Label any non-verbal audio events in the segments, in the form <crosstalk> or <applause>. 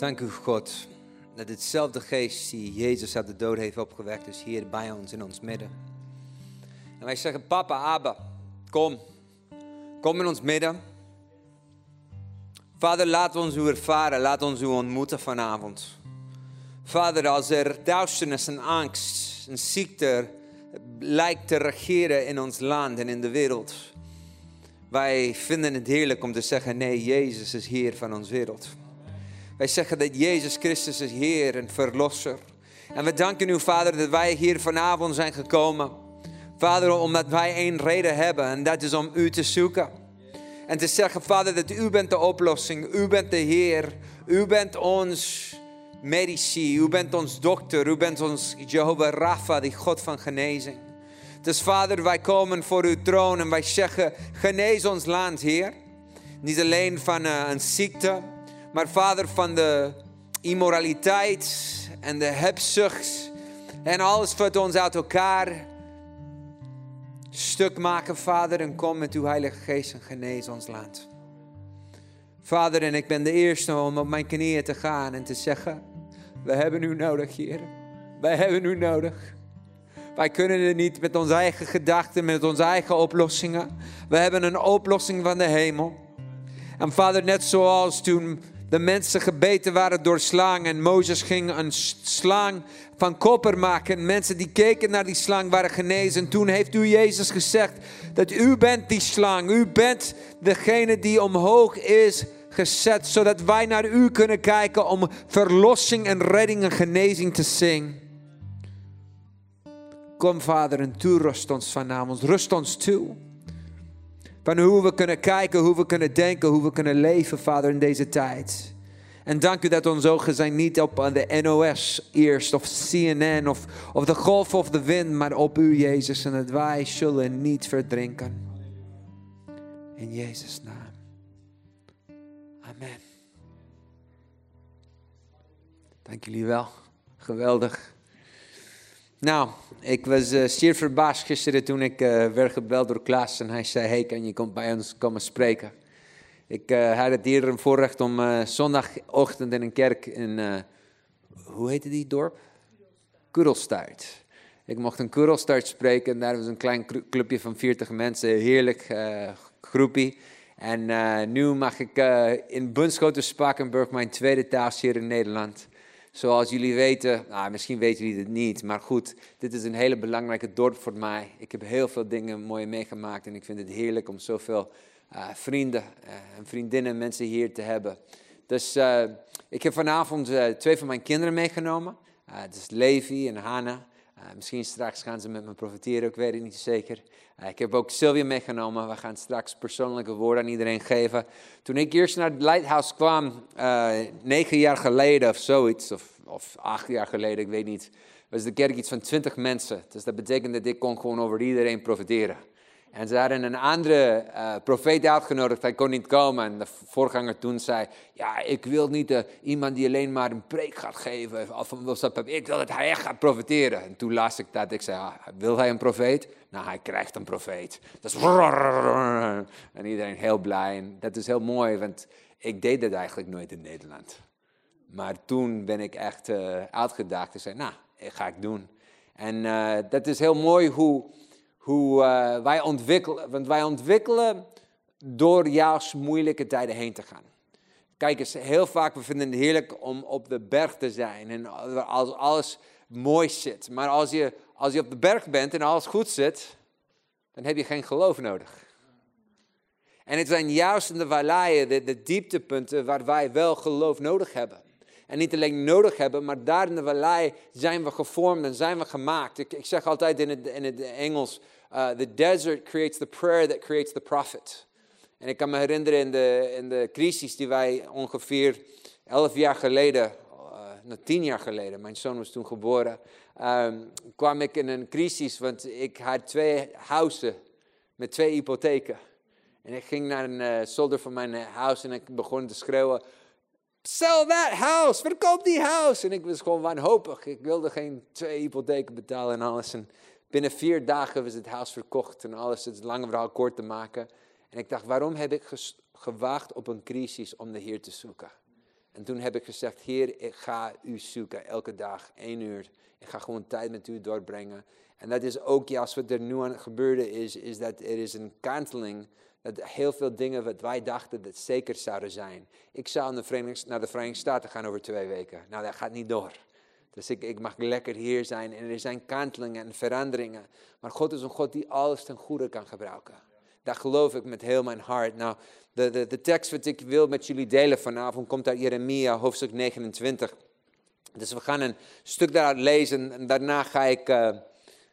Dank u, God, dat hetzelfde geest die Jezus uit de dood heeft opgewekt, is hier bij ons in ons midden. En wij zeggen, papa, Abba, kom. Kom in ons midden. Vader, laat ons u ervaren, laat ons u ontmoeten vanavond. Vader, als er duisternis en angst en ziekte lijkt te regeren in ons land en in de wereld. Wij vinden het heerlijk om te zeggen, nee, Jezus is Heer van ons wereld. Wij zeggen dat Jezus Christus is Heer en Verlosser. En we danken u, Vader, dat wij hier vanavond zijn gekomen. Vader, omdat wij één reden hebben en dat is om u te zoeken. En te zeggen, Vader, dat u bent de oplossing, u bent de Heer, u bent ons medici, u bent ons dokter, u bent ons Jehovah Rapha, die God van genezing. Dus Vader, wij komen voor uw troon en wij zeggen, genees ons land, Heer. Niet alleen van uh, een ziekte, maar Vader, van de immoraliteit en de hebzucht en alles wat ons uit elkaar stuk maken, Vader. En kom met uw Heilige Geest en genees ons land. Vader, en ik ben de eerste om op mijn knieën te gaan en te zeggen, we hebben u nodig, Heer. Wij hebben u nodig. Wij kunnen het niet met onze eigen gedachten, met onze eigen oplossingen. We hebben een oplossing van de hemel. En Vader, net zoals toen de mensen gebeten waren door slang en Mozes ging een slang van koper maken. Mensen die keken naar die slang waren genezen. En toen heeft u Jezus gezegd dat u bent die slang. U bent degene die omhoog is gezet, zodat wij naar u kunnen kijken om verlossing en redding en genezing te zien. Kom Vader en toerust ons vanavond. Rust ons toe. Van hoe we kunnen kijken, hoe we kunnen denken, hoe we kunnen leven, Vader, in deze tijd. En dank u dat onze ogen zijn niet op de NOS eerst, of CNN, of, of de golf of de wind, maar op u, Jezus. En dat wij zullen niet verdrinken. In Jezus' naam. Amen. Dank jullie wel. Geweldig. Nou, ik was uh, zeer verbaasd gisteren toen ik uh, werd gebeld door Klaas en hij zei, hey, kan je bij ons komen spreken? Ik uh, had het hier een voorrecht om zondagochtend in een kerk in, hoe heette die dorp? Kudelstaart. Ik mocht een Kudelstaart spreken en daar was een klein clubje van 40 mensen, heerlijk groepie. En nu mag ik in Bunschoten Spakenburg mijn tweede taal hier in Nederland. Zoals jullie weten, nou, misschien weten jullie het niet, maar goed, dit is een hele belangrijke dorp voor mij. Ik heb heel veel dingen mooi meegemaakt en ik vind het heerlijk om zoveel uh, vrienden uh, en vriendinnen en mensen hier te hebben. Dus uh, ik heb vanavond twee van mijn kinderen meegenomen. is Levi en Hanna. misschien straks gaan ze met me profiteren, ik weet het niet zeker. Ik heb ook Sylvia meegenomen. We gaan straks persoonlijke woorden aan iedereen geven. Toen ik eerst naar het Lighthouse kwam, negen jaar geleden of zoiets, of, of acht jaar geleden, ik weet niet, was de kerk iets van twintig mensen. Dus dat betekent dat ik kon gewoon over iedereen profiteren. En ze hadden een andere uh, profeet uitgenodigd, hij kon niet komen. En de voorganger toen zei, ja, ik wil niet uh, iemand die alleen maar een preek gaat geven. Of, of, ik wil dat hij echt gaat profiteren. En toen las ik dat, ik zei, ah, wil hij een profeet? Nou, hij krijgt een profeet. Dus <laughs> en iedereen heel blij. En dat is heel mooi, want ik deed dat eigenlijk nooit in Nederland. Maar toen ben ik echt uh, uitgedaagd en zei, nou, dat ga ik doen. En dat is heel mooi hoe hoe uh, wij ontwikkelen. Want wij ontwikkelen door juist moeilijke tijden heen te gaan. Kijk eens, heel vaak we vinden het heerlijk om op de berg te zijn en als alles mooi zit. Maar als je, als je op de berg bent en alles goed zit, dan heb je geen geloof nodig. En het zijn juist in de valleien, de, de dieptepunten, waar wij wel geloof nodig hebben. En niet alleen nodig hebben, maar daar in de vallei zijn we gevormd en zijn we gemaakt. Ik, ik zeg altijd in het, in het Engels, uh, the desert creates the prayer that creates the prophet. En ik kan me herinneren in de, in de crisis die wij ongeveer elf jaar geleden, uh, tien jaar geleden, mijn zoon was toen geboren, um, kwam ik in een crisis, want ik had twee huizen met twee hypotheken. En ik ging naar een uh, zolder van mijn huis en ik begon te schreeuwen, Sell that house, verkoop die huis. En ik was gewoon wanhopig. Ik wilde geen twee hypotheken betalen en alles. En binnen vier dagen was het huis verkocht en alles. Het is lang verhaal kort te maken. En ik dacht, waarom heb ik gewaagd op een crisis om de Heer te zoeken? En toen heb ik gezegd, Heer, ik ga u zoeken elke dag, één uur. Ik ga gewoon tijd met u doorbrengen. En dat is ook juist wat er nu aan het gebeuren is, is dat er is een kanteling dat heel veel dingen wat wij dachten dat zeker zouden zijn. Ik zou naar de, Verenigde Staten gaan over twee weken. Nou, dat gaat niet door. Dus ik, ik mag lekker hier zijn en er zijn kantelingen en veranderingen. Maar God is een God die alles ten goede kan gebruiken. Dat geloof ik met heel mijn hart. Nou, de, de, de tekst wat ik wil met jullie delen vanavond komt uit Jeremia, hoofdstuk 29. Dus we gaan een stuk daaruit lezen en daarna ga ik, uh,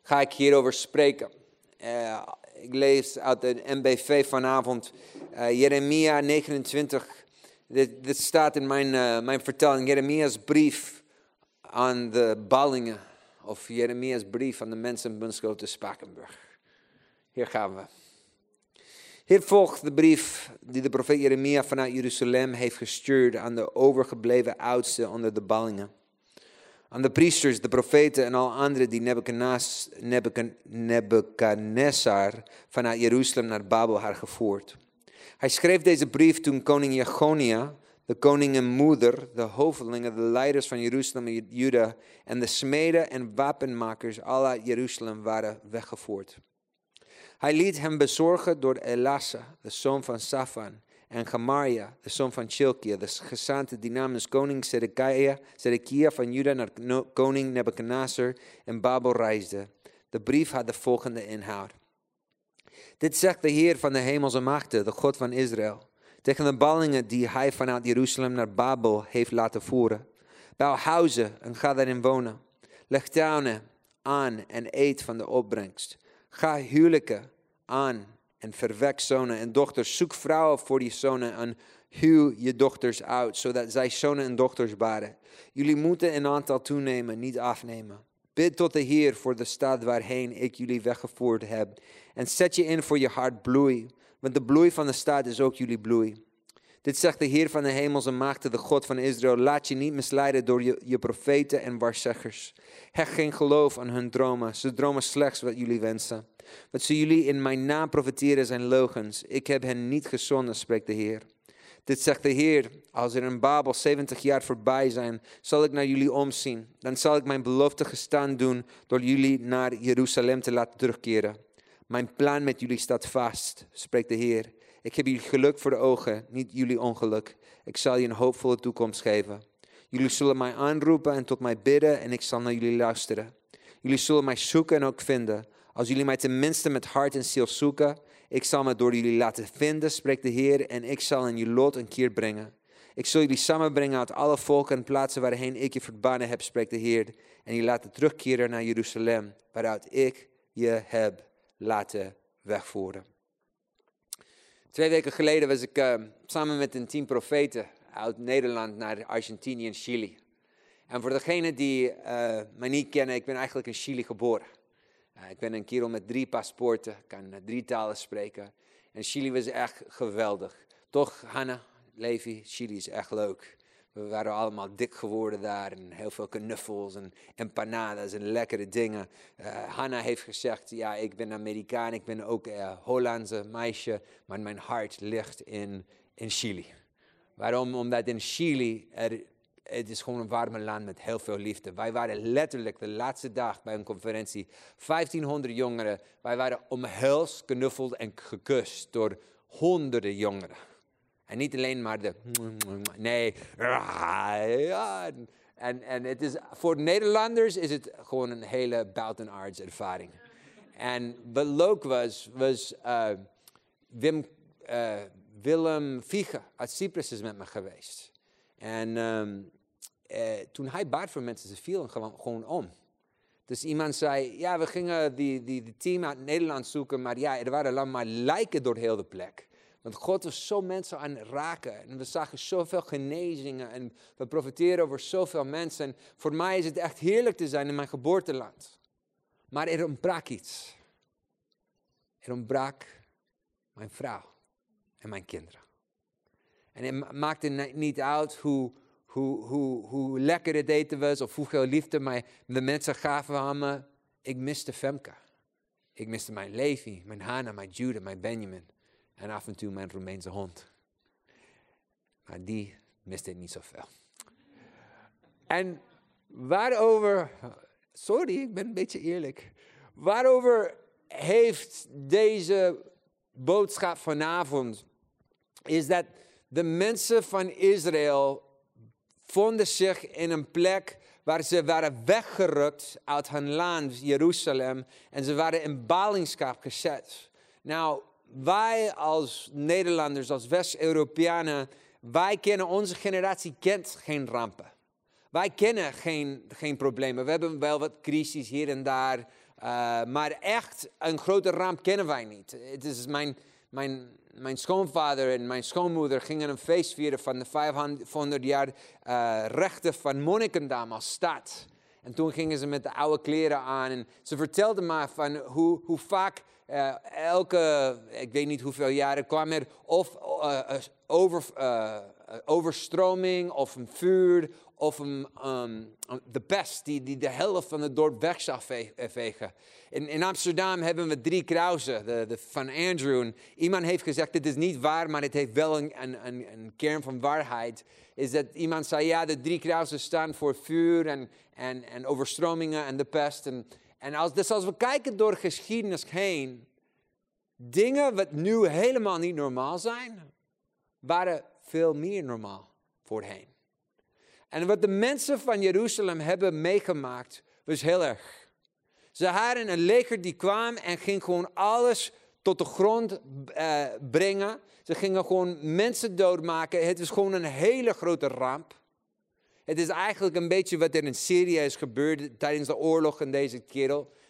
ga ik hierover spreken. Uh, ik lees uit de MBV vanavond uh, Jeremia 29. Dit, dit, staat in mijn, mijn vertelling. Jeremia's brief aan de ballingen. Of Jeremia's brief aan de mensen in te Spakenburg. Hier gaan we. Hier volgt de brief die de profeet Jeremia vanuit Jeruzalem heeft gestuurd aan de overgebleven oudsten onder de ballingen. Aan de priesters, de profeten en al anderen die Nebuchadnezzar vanuit Jeruzalem naar Babel had gevoerd. Hij schreef deze brief toen koning Jegonia, de koningin moeder, de hovelingen, de leiders van Jeruzalem en Juda en de smeden en wapenmakers al uit Jeruzalem waren weggevoerd. Hij liet hem bezorgen door Elasa, de zoon van Safan, en Gemaria, de zoon van Chilkia, de gezante die namens koning Zedekia van Juda naar koning Nebuchadnezzar in Babel reisde. De brief had de volgende inhoud. Dit zegt de Heer van de hemelse machten, de God van Israël, tegen de ballingen die hij vanuit Jeruzalem naar Babel heeft laten voeren. Bouw huizen en ga daarin wonen. Leg tuinen aan en eet van de opbrengst. Ga huwelijken aan en verwek zonen en dochters. Zoek vrouwen voor die zonen en huw je dochters uit, zodat zij zonen en dochters baren. Jullie moeten in aantal toenemen, niet afnemen. Bid tot de Heer voor de stad waarheen ik jullie weggevoerd heb. En zet je in voor je hart bloei, want de bloei van de stad is ook jullie bloei. Dit zegt de Heer van de hemels en maakte de God van Israël. Laat je niet misleiden door je, je profeten en waarzeggers. Hecht geen geloof aan hun dromen. Ze dromen slechts wat jullie wensen. Wat ze jullie in mijn naam profeteren zijn logens. Ik heb hen niet gezonden, spreekt de Heer. Dit zegt de Heer, als er in Babel 70 jaar voorbij zijn, zal ik naar jullie omzien. Dan zal ik mijn belofte gestaan doen door jullie naar Jeruzalem te laten terugkeren. Mijn plan met jullie staat vast, spreekt de Heer. Ik heb jullie geluk voor de ogen, niet jullie ongeluk. Ik zal je een hoopvolle toekomst geven. Jullie zullen mij aanroepen en tot mij bidden en ik zal naar jullie luisteren. Jullie zullen mij zoeken en ook vinden. Als jullie mij tenminste met hart en ziel zoeken, ik zal me door jullie laten vinden, spreekt de Heer, en ik zal in je lot een keer brengen. Ik zal jullie samenbrengen uit alle volken en plaatsen waarheen ik je verbannen heb, spreekt de Heer, en je laten terugkeren naar Jeruzalem, waaruit ik je heb laten wegvoeren. Twee weken geleden was ik uh, samen met een team profeten uit Nederland naar Argentinië en Chili. En voor degenen die uh, mij niet kennen, ik ben eigenlijk in Chili geboren. Uh, ik ben een kerel met drie paspoorten, kan drie talen spreken. En Chili was echt geweldig. Toch, Hanna, Levi, Chili is echt leuk. We waren allemaal dik geworden daar en heel veel knuffels en empanadas en lekkere dingen. Uh, Hanna heeft gezegd, ja, ik ben Amerikaan, ik ben ook uh, Hollandse meisje, maar mijn hart ligt in, in Chili. Waarom? Omdat in Chili, er, het is gewoon een warme land met heel veel liefde. Wij waren letterlijk de laatste dag bij een conferentie, 1500 jongeren. Wij waren omhelst, knuffeld en gekust door honderden jongeren. En niet alleen maar de. <laughs> Nee. En, en het is, voor Nederlanders is het gewoon een hele buitenaards ervaring. En wat leuk was, was uh, Wim, uh, Willem Viege uit Cyprus is met me geweest. En um, uh, toen hij baard voor mensen, ze vielen gewoon, gewoon om. Dus iemand zei, ja, we gingen die, die, die team uit Nederland zoeken, maar ja, er waren alleen maar lijken door heel de plek. Want God was zo mensen aan het raken. En we zagen zoveel genezingen. En we profiteren over zoveel mensen. En voor mij is het echt heerlijk te zijn in mijn geboorteland. Maar er ontbrak iets. Er ontbrak mijn vrouw en mijn kinderen. En het maakte niet uit hoe, hoe, hoe, hoe lekker het eten was of hoeveel liefde mij de mensen gaven aan me. Ik miste Femke. Ik miste mijn Levi, mijn Hannah, mijn Judah, mijn Benjamin. En af en toe mijn Roemeense hond. Maar die miste ik niet zoveel. En waarover, sorry, ik ben een beetje eerlijk. Waarover heeft deze boodschap vanavond, is dat de mensen van Israël vonden zich in een plek waar ze waren weggerukt uit hun land, Jeruzalem, en ze waren in ballingschap gezet. Nou, wij als Nederlanders, als West-Europeanen, wij kennen, onze generatie kent geen rampen. Wij kennen geen, geen problemen. We hebben wel wat crisis hier en daar, uh, maar echt een grote ramp kennen wij niet. Het is mijn, mijn, mijn schoonvader en mijn schoonmoeder gingen een feest vieren van de 500 jaar uh, rechten van Monnikendam als stad. En toen gingen ze met de oude kleren aan en ze vertelden maar van hoe, hoe vaak uh, elke, ik weet niet hoeveel jaren, kwam er of uh, over, overstroming of een vuur of een, um, de pest die, die de helft van het dorp weg zou vegen. In, in Amsterdam hebben we drie kruisen de, de, van Andrew. iemand heeft gezegd, dit is niet waar, maar het heeft wel een, een, een, kern van waarheid. Is dat iemand zei, ja, de drie kruisen staan voor vuur en, en, en overstromingen en de pest. En, en als, dus als we kijken door geschiedenis heen, dingen wat nu helemaal niet normaal zijn, waren veel meer normaal voorheen. En wat de mensen van Jeruzalem hebben meegemaakt, was heel erg. Ze hadden een leger die kwam en ging gewoon alles tot de grond uh, brengen. Ze gingen gewoon mensen doodmaken. Het is gewoon een hele grote ramp. Het is eigenlijk een beetje wat er in Syrië is gebeurd tijdens de oorlog in deze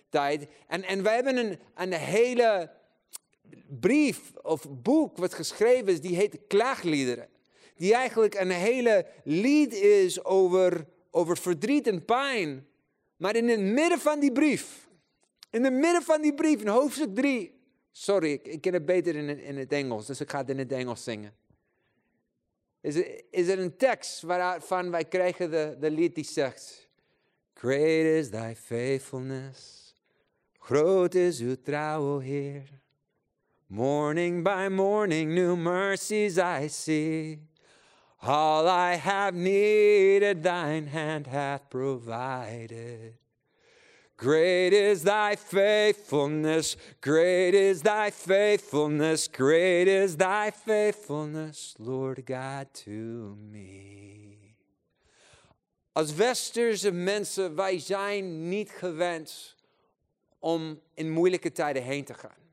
tijd. En, en we hebben een, een hele brief of boek wat geschreven is, die heet Klaagliederen die eigenlijk een hele lied is over, over verdriet en pijn. Maar in het midden van die brief, in het midden van die brief, in hoofdstuk 3, sorry, ik, ik ken het beter in in het Engels, dus ik ga het in het Engels zingen. Is er, is er een tekst waarvan wij krijgen de, de lied die zegt, Great is thy faithfulness, groot is uw trouw, Heer. Morning by morning, new mercies I see. All I have needed, thine hand hath provided. Great is thy faithfulness, great is thy faithfulness, great is thy faithfulness, Lord God, to me. Als westerse mensen, wij zijn niet gewend om in moeilijke tijden heen te gaan.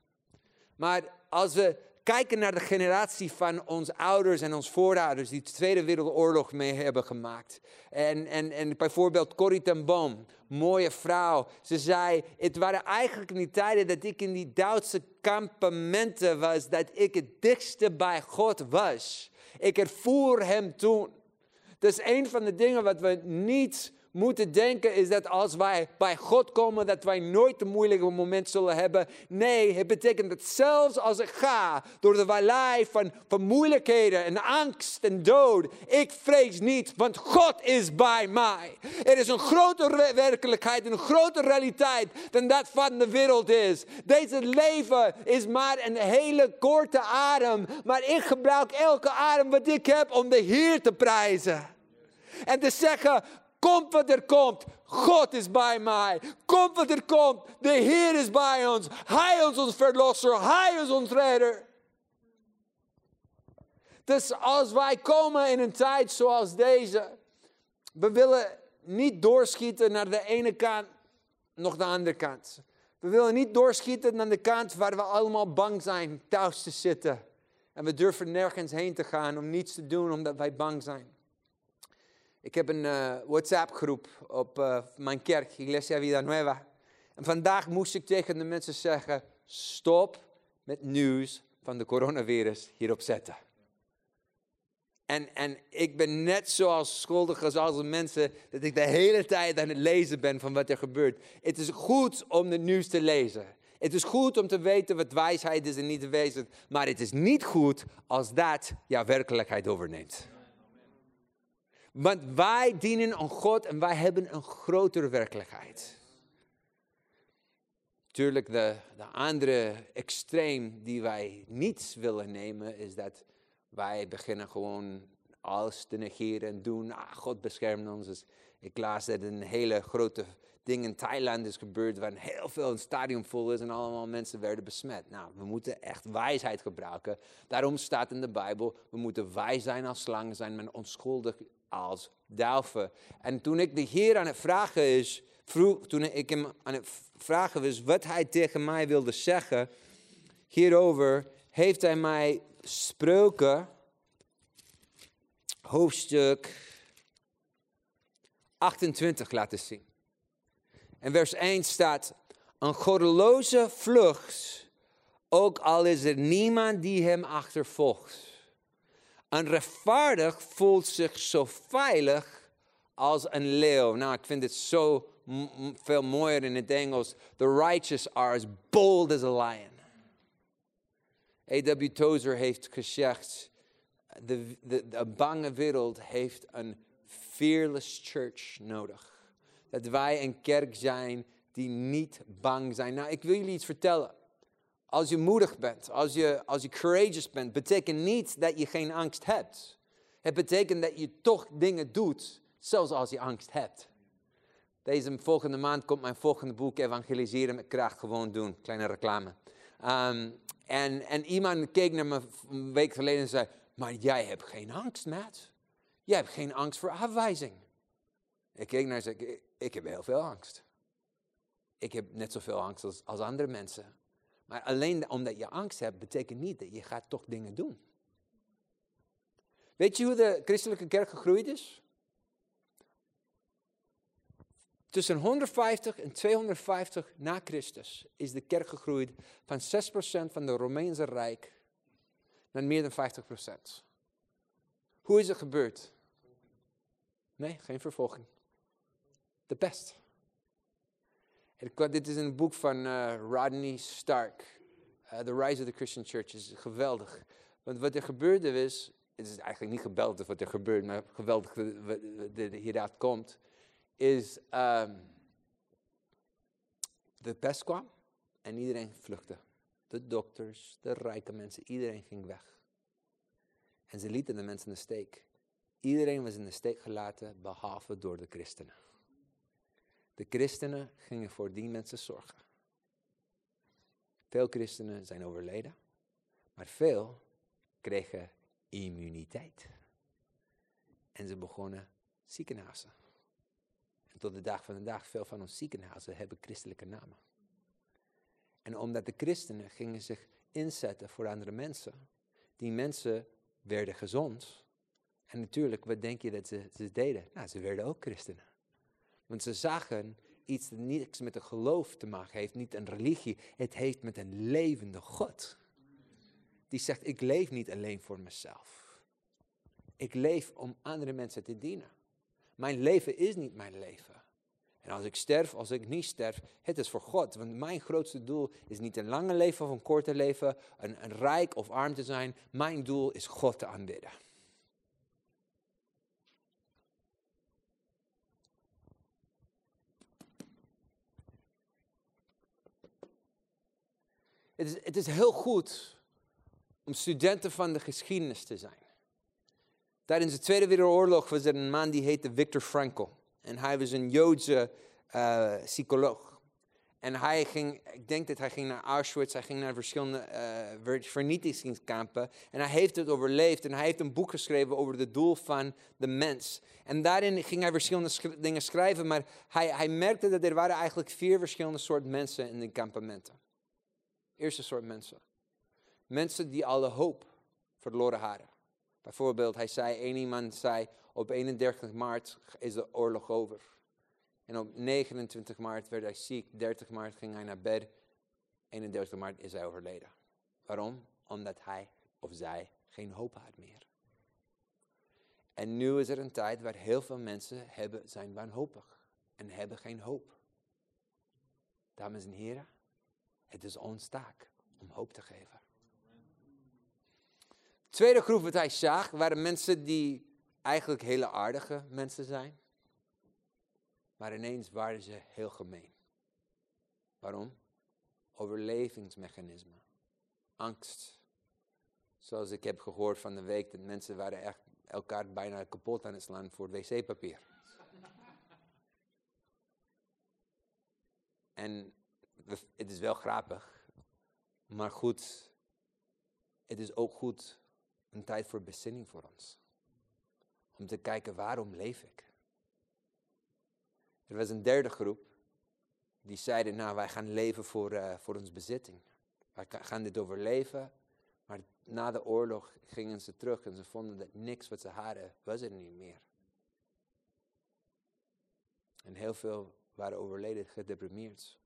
Maar als we kijken naar de generatie van onze ouders en onze voorouders die de Tweede Wereldoorlog mee hebben gemaakt. En, en, en bijvoorbeeld Corrie ten Boom, mooie vrouw. Ze zei, het waren eigenlijk in die tijden dat ik in die Duitse kampementen was, dat ik het dichtste bij God was. Ik ervoer hem toen. Dat is een van de dingen wat we niet moeten denken is dat als wij bij God komen, dat wij nooit een moeilijke moment zullen hebben. Nee, het betekent dat zelfs als ik ga door de vallei van, van moeilijkheden en angst en dood, ik vrees niet, want God is bij mij. Er is een grotere werkelijkheid, een grotere realiteit dan dat van de wereld is. Deze leven is maar een hele korte adem, maar ik gebruik elke adem wat ik heb om de Heer te prijzen. En te zeggen, Komt wat er komt, God is bij mij. Komt wat er komt, de Heer is bij ons. Hij is ons verlosser, Hij is ons redder. Dus als wij komen in een tijd zoals deze, we willen niet doorschieten naar de ene kant, nog de andere kant. We willen niet doorschieten naar de kant waar we allemaal bang zijn thuis te zitten. En we durven nergens heen te gaan om niets te doen omdat wij bang zijn. Ik heb een uh, WhatsApp-groep op uh, mijn kerk, Iglesia Vida Nueva. En vandaag moest ik tegen de mensen zeggen: stop met nieuws van de coronavirus hierop zetten. En, en ik ben net zoals schuldig als alle mensen dat ik de hele tijd aan het lezen ben van wat er gebeurt. Het is goed om de nieuws te lezen. Het is goed om te weten wat wijsheid is en niet te wezen. Maar het is niet goed als dat jouw werkelijkheid overneemt. Want wij dienen aan God en wij hebben een grotere werkelijkheid. Tuurlijk, de, de andere extreem die wij niet willen nemen, is dat wij beginnen gewoon alles te negeren en doen. Ah, God beschermt ons. Dus ik las dat een hele grote ding in Thailand is gebeurd, waar heel veel een stadion vol is en allemaal mensen werden besmet. Nou, we moeten echt wijsheid gebruiken. Daarom staat in de Bijbel, we moeten wijs zijn als slangen zijn, maar onschuldig als duiven. En toen ik de Heer aan het vragen is, vroeg, toen ik hem aan het vragen was wat hij tegen mij wilde zeggen hierover, heeft hij mij spreuken, hoofdstuk 28 laten zien. En vers 1 staat, een goddeloze vlucht, ook al is er niemand die hem achtervolgt. Een rechtvaardig voelt zich zo veilig als een leeuw. Nou, ik vind het zo veel mooier in het Engels. The righteous are as bold as a lion. A.W. Tozer heeft gezegd, de, de, de bange wereld heeft een fearless church nodig. Dat wij een kerk zijn die niet bang zijn. Nou, ik wil jullie iets vertellen. Als je moedig bent, als je, als je courageous bent, betekent niet dat je geen angst hebt. Het betekent dat je toch dingen doet, zelfs als je angst hebt. Deze volgende maand komt mijn volgende boek, Evangeliseren met kracht, gewoon doen. Kleine reclame. Um, en, en iemand keek naar me een week geleden en zei, maar jij hebt geen angst, Matt. Jij hebt geen angst voor afwijzing. Ik keek naar en zei, ik, heb heel veel angst. Ik heb net zoveel angst als andere mensen. Maar alleen omdat je angst hebt, betekent niet dat je gaat toch dingen doen. Weet je hoe de christelijke kerk gegroeid is? Tussen 150 en 250 na Christus is de kerk gegroeid van 6% van de Romeinse Rijk naar meer dan 50%. Hoe is het gebeurd? Nee, geen vervolging. De pest. Dit is een boek van uh, Rodney Stark. Uh, the Rise of the Christian Church is geweldig. Want wat er gebeurde is, het is eigenlijk niet geweldig wat er gebeurt, maar geweldig wat hieruit komt, is um, de pest kwam en iedereen vluchtte. De dokters, de rijke mensen, iedereen ging weg. En ze lieten de mensen in de steek. Iedereen was in de steek gelaten, behalve door de christenen. De christenen gingen voor die mensen zorgen. Veel christenen zijn overleden, maar veel kregen immuniteit. En ze begonnen ziekenhuizen. En tot de dag van vandaag, veel van ons ziekenhuizen hebben christelijke namen. En omdat de christenen gingen zich inzetten voor andere mensen, die mensen werden gezond. En natuurlijk, wat denk je dat ze, ze deden? Nou, ze werden ook christenen. Want ze zagen iets dat niets met een geloof te maken heeft, niet een religie. Het heeft met een levende God. Die zegt, ik leef niet alleen voor mezelf. Ik leef om andere mensen te dienen. Mijn leven is niet mijn leven. En als ik sterf, als ik niet sterf, het is voor God. Want mijn grootste doel is niet een lange leven of een korte leven, een rijk of arm te zijn. Mijn doel is God te aanbidden. Het is, het is heel goed om studenten van de geschiedenis te zijn. Tijdens de Tweede Wereldoorlog was er een man die heette Viktor Frankl. En hij was een Joodse uh, psycholoog. En hij ging, ik denk dat hij ging naar Auschwitz, hij ging naar verschillende uh, vernietigingskampen. En hij heeft het overleefd en hij heeft een boek geschreven over het doel van de mens. En daarin ging hij verschillende dingen schrijven, maar hij, hij merkte dat er waren eigenlijk vier verschillende soorten mensen in de kampementen. Eerste soort mensen. Mensen die alle hoop verloren hadden. Bijvoorbeeld, hij zei, één iemand zei, op 31 maart is de oorlog over. En op 29 maart werd hij ziek, 30 maart ging hij naar bed, 31 maart is hij overleden. Waarom? Omdat hij of zij geen hoop had meer. En nu is er een tijd waar heel veel mensen hebben, zijn wanhopig en hebben geen hoop. Dames en heren, het is ons taak om hoop te geven. Tweede groep wat hij zag waren mensen die eigenlijk hele aardige mensen zijn. Maar ineens waren ze heel gemeen. Waarom? Overlevingsmechanisme. Angst. Zoals ik heb gehoord van de week dat mensen waren echt elkaar bijna kapot aan het slaan voor wc-papier. <laughs> En het is wel grappig, maar goed, het is ook goed een tijd voor bezinning voor ons. Om te kijken waarom leef ik. Er was een derde groep die zeiden, nou wij gaan leven voor, uh, voor ons bezitting. Wij gaan dit overleven. Maar na de oorlog gingen ze terug en ze vonden dat niks wat ze hadden, was er niet meer. En heel veel waren overleden gedeprimeerd.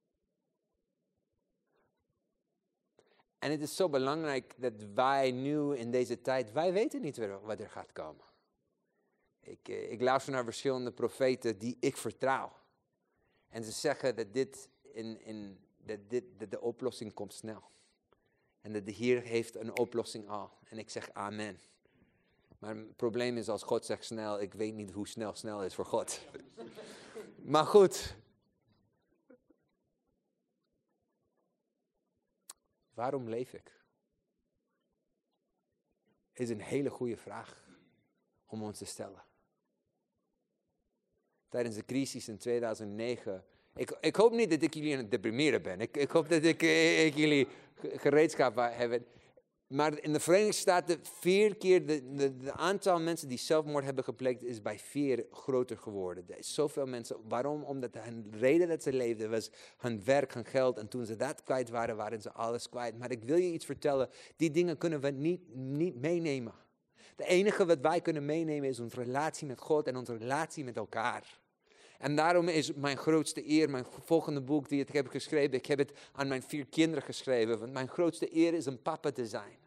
En het is zo belangrijk dat wij nu in deze tijd, wij weten niet wat er gaat komen. Ik, eh, ik luister naar verschillende profeten die ik vertrouw. En ze zeggen dat, dit in, in, dat, dit, dat de oplossing komt snel. En dat de Heer heeft een oplossing al. En ik zeg amen. Maar het probleem is als God zegt snel, ik weet niet hoe snel snel is voor God. <laughs> maar goed. Waarom leef ik? Is een hele goede vraag om ons te stellen. Tijdens de crisis in 2009 ik, ik, hoop niet dat ik jullie aan het deprimeren ben. Ik, ik hoop dat ik, eh, ik jullie gereedschap hebben. Maar in de Verenigde Staten, vier keer de, de, aantal mensen die zelfmoord hebben gepleegd, is bij vier groter geworden. Er is zoveel mensen. Waarom? Omdat de reden dat ze leefden was hun werk, hun geld. En toen ze dat kwijt waren, waren ze alles kwijt. Maar ik wil je iets vertellen. Die dingen kunnen we niet, niet meenemen. Het enige wat wij kunnen meenemen is onze relatie met God en onze relatie met elkaar. En daarom is mijn grootste eer, mijn volgende boek die ik heb geschreven, ik heb het aan mijn vier kinderen geschreven. Want mijn grootste eer is een papa te zijn.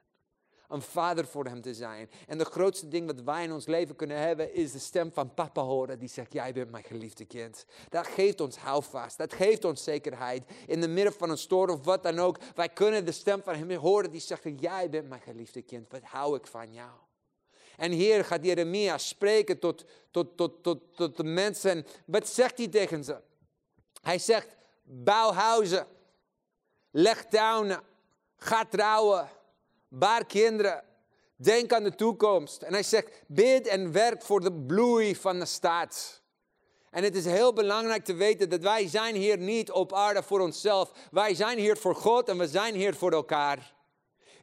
Een vader voor hem te zijn. En de grootste ding wat wij in ons leven kunnen hebben, is de stem van papa horen die zegt, jij bent mijn geliefde kind. Dat geeft ons houvast, dat geeft ons zekerheid. In de midden van een storm of wat dan ook, wij kunnen de stem van hem horen die zegt, jij bent mijn geliefde kind, wat hou ik van jou. En hier gaat Jeremia spreken tot, tot, tot, tot, tot de mensen. Wat zegt hij tegen ze? Hij zegt, bouw huizen, leg tuinen, ga trouwen, baar kinderen, denk aan de toekomst. En hij zegt, bid en werk voor de bloei van de staat. En het is heel belangrijk te weten dat wij zijn hier niet op aarde voor onszelf. Wij zijn hier voor God en we zijn hier voor elkaar.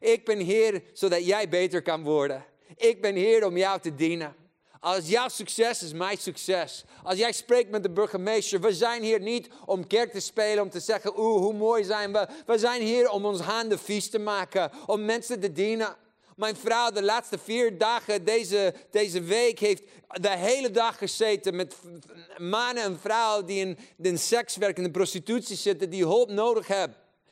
Ik ben hier zodat jij beter kan worden. Ik ben hier om jou te dienen. Als jouw succes is mijn succes. Als jij spreekt met de burgemeester. We zijn hier niet om kerk te spelen, om te zeggen, oeh, hoe mooi zijn we. We zijn hier om ons handen vies te maken, om mensen te dienen. Mijn vrouw de laatste vier dagen deze, deze week heeft de hele dag gezeten met mannen en vrouwen die in, in sekswerk, in de prostitutie zitten, die hulp nodig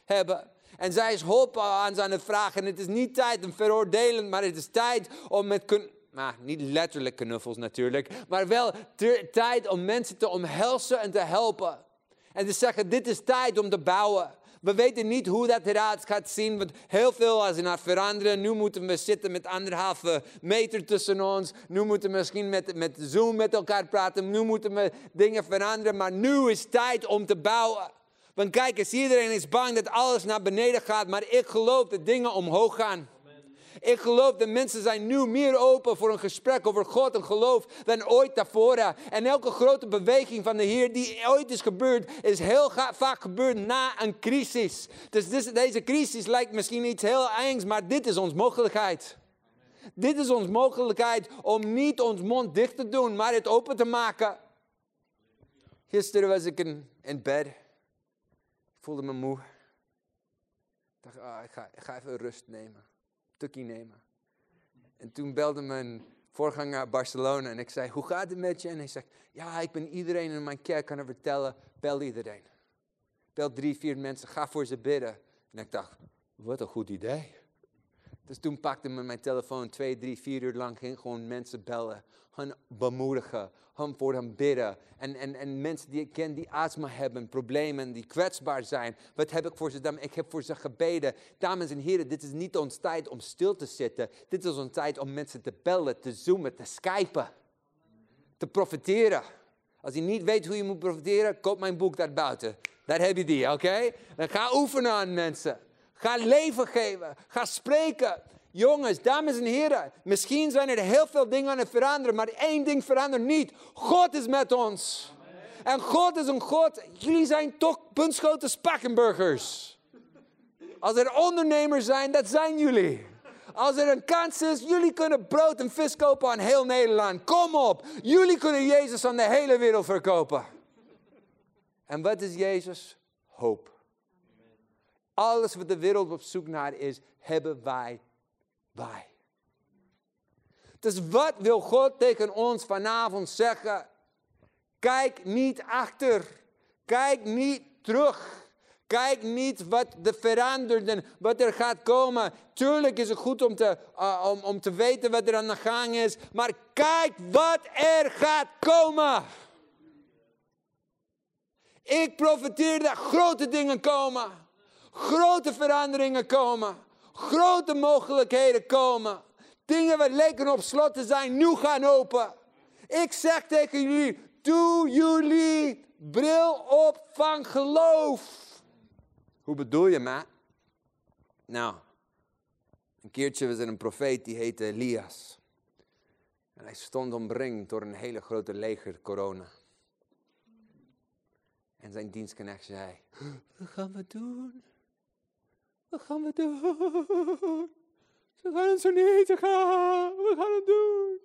hebben. En zij is hulp aan zijn het vragen. En het is niet tijd om veroordelend, maar het is tijd om met... Nou, niet letterlijk knuffels natuurlijk, maar wel tijd om mensen te omhelzen en te helpen. En te zeggen, dit is tijd om te bouwen. We weten niet hoe dat eruit gaat zien, want heel veel is naar veranderen. Nu moeten we zitten met anderhalve meter tussen ons. Nu moeten we misschien met, met Zoom met elkaar praten. Nu moeten we dingen veranderen, maar nu is tijd om te bouwen. Want kijk eens, iedereen is bang dat alles naar beneden gaat, maar ik geloof dat dingen omhoog gaan. Ik geloof dat mensen zijn nu meer open voor een gesprek over God en geloof dan ooit daarvoor. En elke grote beweging van de Heer die ooit is gebeurd, is heel vaak gebeurd na een crisis. Dus deze crisis lijkt misschien iets heel engs, maar dit is ons mogelijkheid. Dit is ons mogelijkheid om niet ons mond dicht te doen, maar het open te maken. Gisteren was ik in, in bed voelde me moe. Ik dacht, ah, ik, ga, ik ga even rust nemen. Tukkie nemen. En toen belde mijn voorganger uit Barcelona en ik zei, hoe gaat het met je? En hij zegt, ja, ik ben iedereen in mijn kerk kan vertellen, bel iedereen. Bel drie, vier mensen, ga voor ze bidden. En ik dacht, wat een goed idee. Dus toen pakte me mijn telefoon twee, drie, vier uur lang. Ging gewoon mensen bellen. Hun bemoedigen. Hun voor hen bidden. En, en, en mensen die ik ken die astma hebben. Problemen. Die kwetsbaar zijn. Wat heb ik voor ze gedaan? Ik heb voor ze gebeden. Dames en heren, dit is niet ons tijd om stil te zitten. Dit is onze tijd om mensen te bellen, te zoomen, te skypen. Te profiteren. Als je niet weet hoe je moet profiteren, koop mijn boek daar buiten. Daar heb je die, oké? Dan ga oefenen aan mensen. Ga leven geven. Ga spreken. Jongens, dames en heren, misschien zijn er heel veel dingen aan het veranderen, maar één ding verandert niet. God is met ons. En God is een God. Jullie zijn toch puntschoten spakkenburgers. Als er ondernemers zijn, dat zijn jullie. Als er een kans is, jullie kunnen brood en vis kopen aan heel Nederland. Kom op. Jullie kunnen Jezus aan de hele wereld verkopen. En wat is Jezus? Hoop. Alles wat de wereld op zoek naar is, hebben wij wij. Dus wat wil God tegen ons vanavond zeggen? Kijk niet achter. Kijk niet terug. Kijk niet wat er verandert en wat er gaat komen. Tuurlijk is het goed om te, uh, om, om te weten wat er aan de gang is. Maar kijk wat er gaat komen. Ik profiteer dat grote dingen komen. Grote veranderingen komen. Grote mogelijkheden komen. Dingen wat leken op slot te zijn, nu gaan open. Ik zeg tegen jullie, doe jullie bril op van geloof. Hoe bedoel je, ma? Nou, een keertje was er een profeet die heette Elias. En hij stond omringd door een hele grote leger corona. En zijn dienstknecht zei, wat gaan we doen? Wat gaan we doen? Ze gaan ons niet gaan. We gaan het doen.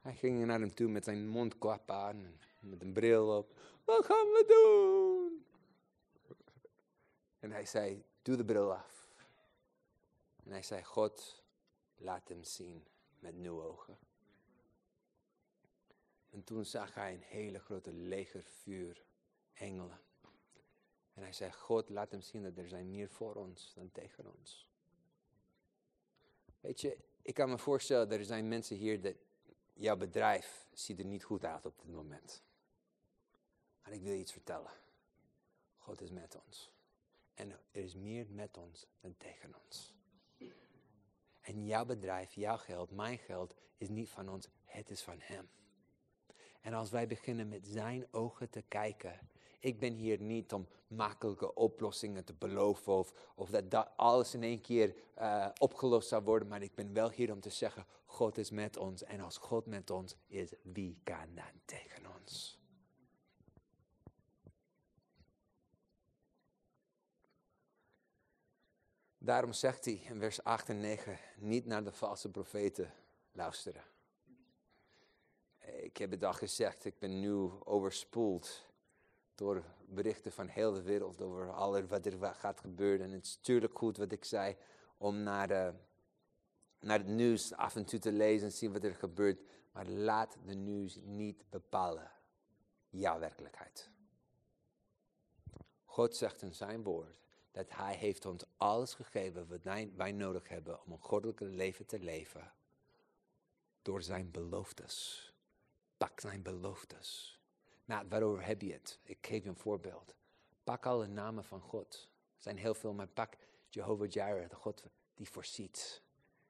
Hij ging naar hem toe met zijn mondkap aan, met een bril op. Wat gaan we doen? En hij zei, doe de bril af. En hij zei, God, laat hem zien met nieuwe ogen. En toen zag hij een hele grote legervuur, engelen. En hij zei, God, laat hem zien dat er zijn meer voor ons dan tegen ons. Weet je, ik kan me voorstellen, dat er zijn mensen hier dat jouw bedrijf ziet er niet goed uit op dit moment. Maar ik wil je iets vertellen. God is met ons. En er is meer met ons dan tegen ons. En jouw bedrijf, jouw geld, mijn geld is niet van ons, het is van Hem. En als wij beginnen met Zijn ogen te kijken, ik ben hier niet om makkelijke oplossingen te beloven of, of dat, dat alles in één keer uh, opgelost zou worden, maar ik ben wel hier om te zeggen, God is met ons. En als God met ons is, wie kan dan tegen ons? Daarom zegt hij in vers 8 en 9, niet naar de valse profeten luisteren. Ik heb het al gezegd, ik ben nu overspoeld door berichten van heel de wereld over alles wat er gaat gebeuren. En het is natuurlijk goed wat ik zei, om naar, de, naar het nieuws af en toe te lezen en zien wat er gebeurt. Maar laat de nieuws niet bepalen jouw werkelijkheid. God zegt in zijn woord dat Hij heeft ons alles gegeven wat wij nodig hebben om een goddelijke leven te leven. Door zijn beloftes. Pak zijn beloftes. Nou, waarover heb je het? Ik geef je een voorbeeld. Pak alle namen van God. Er zijn heel veel, maar pak Jehovah Jireh, de God die voorziet.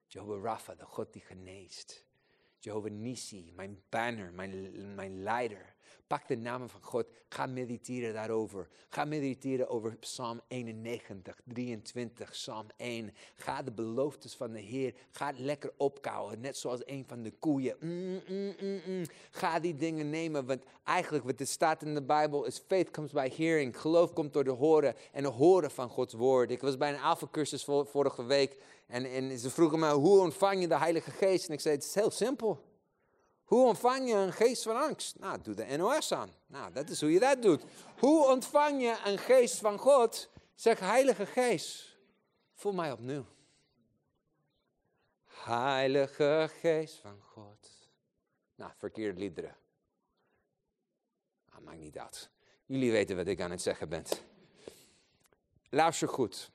Jehovah Rapha, de God die geneest. Jehovah Nisi, mijn banner, mijn, mijn leider. Pak de namen van God. Ga mediteren daarover. Ga mediteren over Psalm 91, 23, Psalm 1. Ga de beloftes van de Heer. Ga het lekker opkouwen. Net zoals een van de koeien. Mm, mm, mm, Ga die dingen nemen. Want eigenlijk wat er staat in de Bijbel is: faith comes by hearing. Geloof komt door de horen en de horen van Gods woord. Ik was bij een avondcursus vorige week. En, en ze vroegen me: hoe ontvang je de Heilige Geest? En ik zei: het is heel simpel. Hoe ontvang je een geest van angst? Nou, doe de NOS aan. Nou, dat is hoe je dat doet. Hoe ontvang je een geest van God? Zeg, Heilige Geest, voel mij opnieuw. Heilige Geest van God. Nou, verkeerde liederen. Ah, maakt niet uit. Jullie weten wat ik aan het zeggen ben. Luister goed.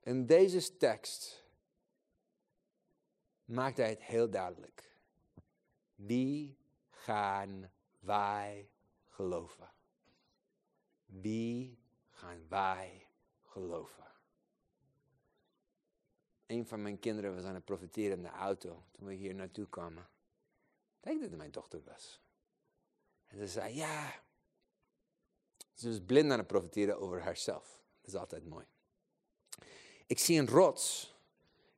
In deze tekst maakt hij het heel duidelijk. Wie gaan wij geloven? Wie gaan wij geloven? Een van mijn kinderen was aan het profiteren in de auto toen we hier naartoe kwamen. Ik denk dat het mijn dochter was. En ze zei, ja. Ze was blind aan het profiteren over haarzelf. Dat is altijd mooi. Ik zie een rots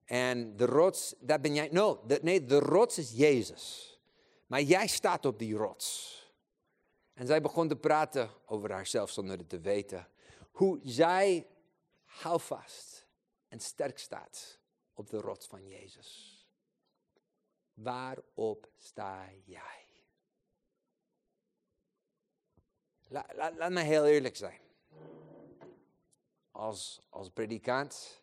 En de rots, dat ben jij. No, nee, de rots is Jezus. Maar jij staat op die rots. En zij begon te praten over haarzelf zonder het te weten. Hoe zij houvast en sterk staat op de rots van Jezus. Waarop sta jij? La, laat me heel eerlijk zijn. Als, als predikant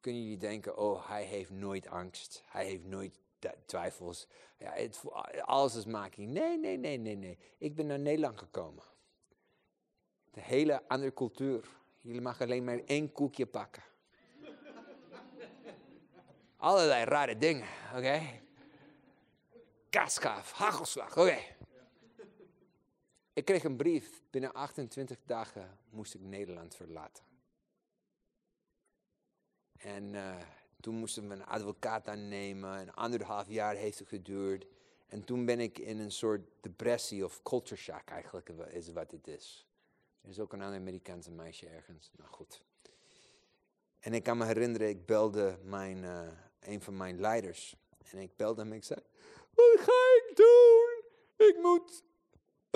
kunnen jullie denken, oh, hij heeft nooit angst. Hij heeft nooit twijfels. Ja, het, alles is making. Nee, nee, nee, nee, nee. Ik ben naar Nederland gekomen. De hele andere cultuur. Jullie mag alleen maar één koekje pakken. <laughs> Allerlei rare dingen, oké? Okay? Kaaskaaf, hagelslag, oké. Ik kreeg een brief. Binnen 28 dagen moest ik Nederland verlaten. En uh, toen moesten we een advocaat aannemen. Een anderhalf jaar heeft het geduurd. En toen ben ik in een soort depressie of culture shock eigenlijk, is wat het is. Er is ook een ander Amerikaanse meisje ergens. Nou goed. En ik kan me herinneren, ik belde mijn, uh, een van mijn leiders. En ik belde hem en ik zei, wat ga ik doen? Ik moet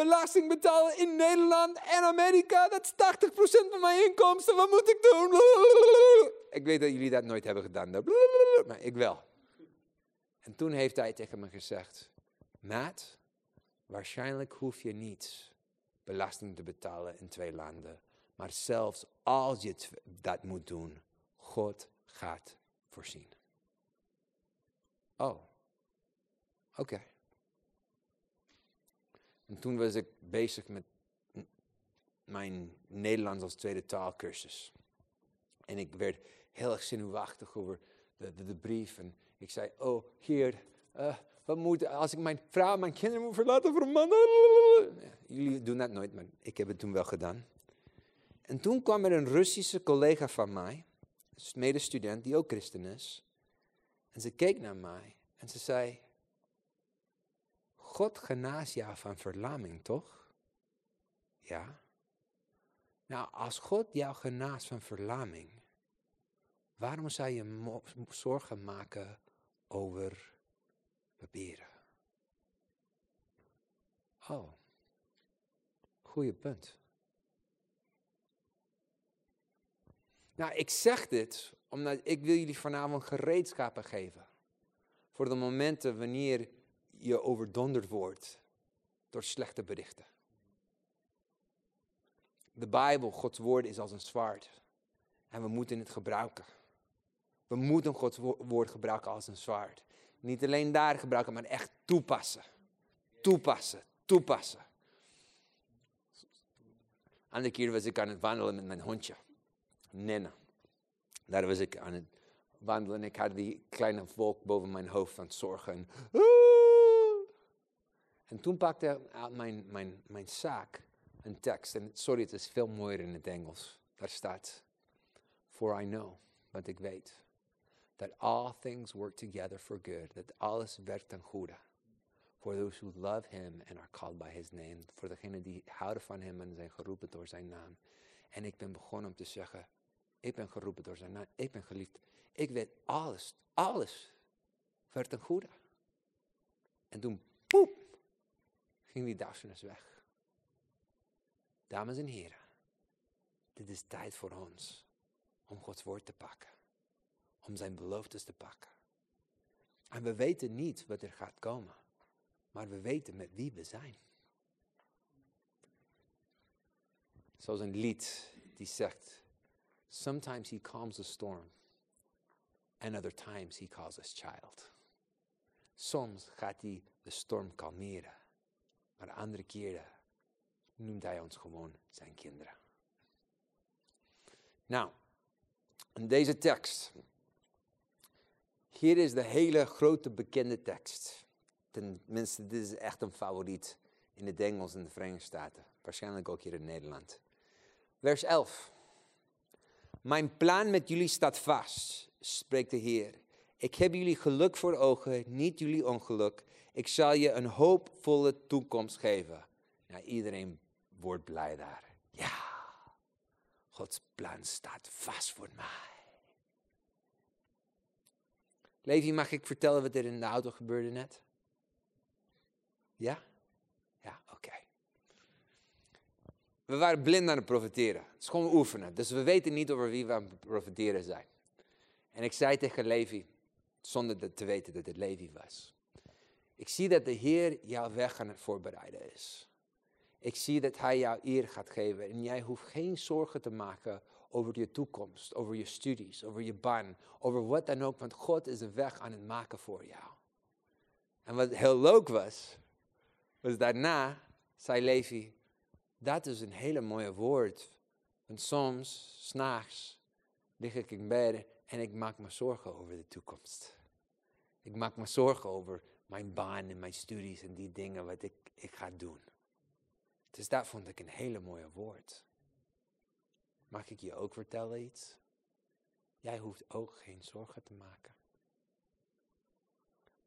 belasting betalen in Nederland en Amerika. Dat is 80% van mijn inkomsten. Wat moet ik doen? Ik weet dat jullie dat nooit hebben gedaan. Maar ik wel. En toen heeft hij tegen me gezegd: Matt, waarschijnlijk hoef je niet belasting te betalen in twee landen. Maar zelfs als je dat moet doen, God gaat voorzien. Oh, oké. En toen was ik bezig met mijn Nederlands als tweede taalkursus. En ik werd heel erg zenuwachtig over de, de, de brief. En ik zei, oh, heer, uh, wat moet, als ik mijn vrouw mijn kinderen moet verlaten voor een man? Jullie doen dat nooit, maar ik heb het toen wel gedaan. En toen kwam er een Russische collega van mij, een medestudent die ook christen is. En ze keek naar mij en ze zei, God genaast jou van verlamming, toch? Ja. Nou, als God jou genaast van verlamming, waarom zou je zorgen maken over papieren? Oh, goede punt. Nou, ik zeg dit omdat ik wil jullie vanavond gereedschappen geven. Voor de momenten wanneer je overdonderd wordt door slechte berichten. De Bijbel, Gods woord, is als een zwaard. En we moeten het gebruiken. We moeten Gods woord gebruiken als een zwaard. Niet alleen daar gebruiken, maar echt toepassen. Toepassen, toepassen. Andere keer was ik aan het wandelen met mijn hondje, Nenne. Daar was ik aan het wandelen en ik had die kleine volk boven mijn hoofd van zorgen. En toen pakte uit mijn, mijn, mijn zaak een tekst. En sorry, het is veel mooier in het Engels. Daar staat, For I know, want ik weet, that all things work together for good. Dat alles werkt ten goede. For those who love him and are called by his name. Voor degenen die houden van hem en zijn geroepen door zijn naam. En ik ben begonnen om te zeggen, ik ben geroepen door zijn naam. Ik ben geliefd. Ik weet alles, alles werkt ten goede. En toen, poep, ging die duisternis weg. Dames en heren, dit is tijd voor ons om Gods woord te pakken. Om zijn beloftes te pakken. En we weten niet wat er gaat komen, maar we weten met wie we zijn. Zoals een lied die zegt, Sometimes he calms a storm, and other times he calls us child. Soms gaat hij de storm kalmeren. Maar andere keren noemt hij ons gewoon zijn kinderen. Nou, in deze tekst. Hier is de hele grote bekende tekst. Tenminste, dit is echt een favoriet in het Engels en de Verenigde Staten. Waarschijnlijk ook hier in Nederland. Vers 11. Mijn plan met jullie staat vast, spreekt de Heer. Ik heb jullie geluk voor ogen, niet jullie ongeluk. Ik zal je een hoopvolle toekomst geven. Nou, iedereen wordt blij daar. Ja, Gods plan staat vast voor mij. Levi, mag ik vertellen wat er in de auto gebeurde net? Ja? Ja, oké. We waren blind aan het profiteren. Het is gewoon oefenen. Dus we weten niet over wie we aan het profiteren zijn. En ik zei tegen Levi, zonder te weten dat het Levi was. Ik zie dat de Heer jouw weg aan het voorbereiden is. Ik zie dat Hij jou eer gaat geven en jij hoeft geen zorgen te maken over je toekomst, over je studies, over je baan, over wat dan ook, want God is een weg aan het maken voor jou. En wat heel leuk was, was daarna zei Levi, dat is een hele mooie woord. Want soms, s'nachts, lig ik in bed en ik maak me zorgen over de toekomst. Ik maak me zorgen over mijn baan en mijn studies en die dingen wat ik, ik ga doen. Dus dat vond ik een hele mooie woord. Mag ik je ook vertellen iets? Jij hoeft ook geen zorgen te maken.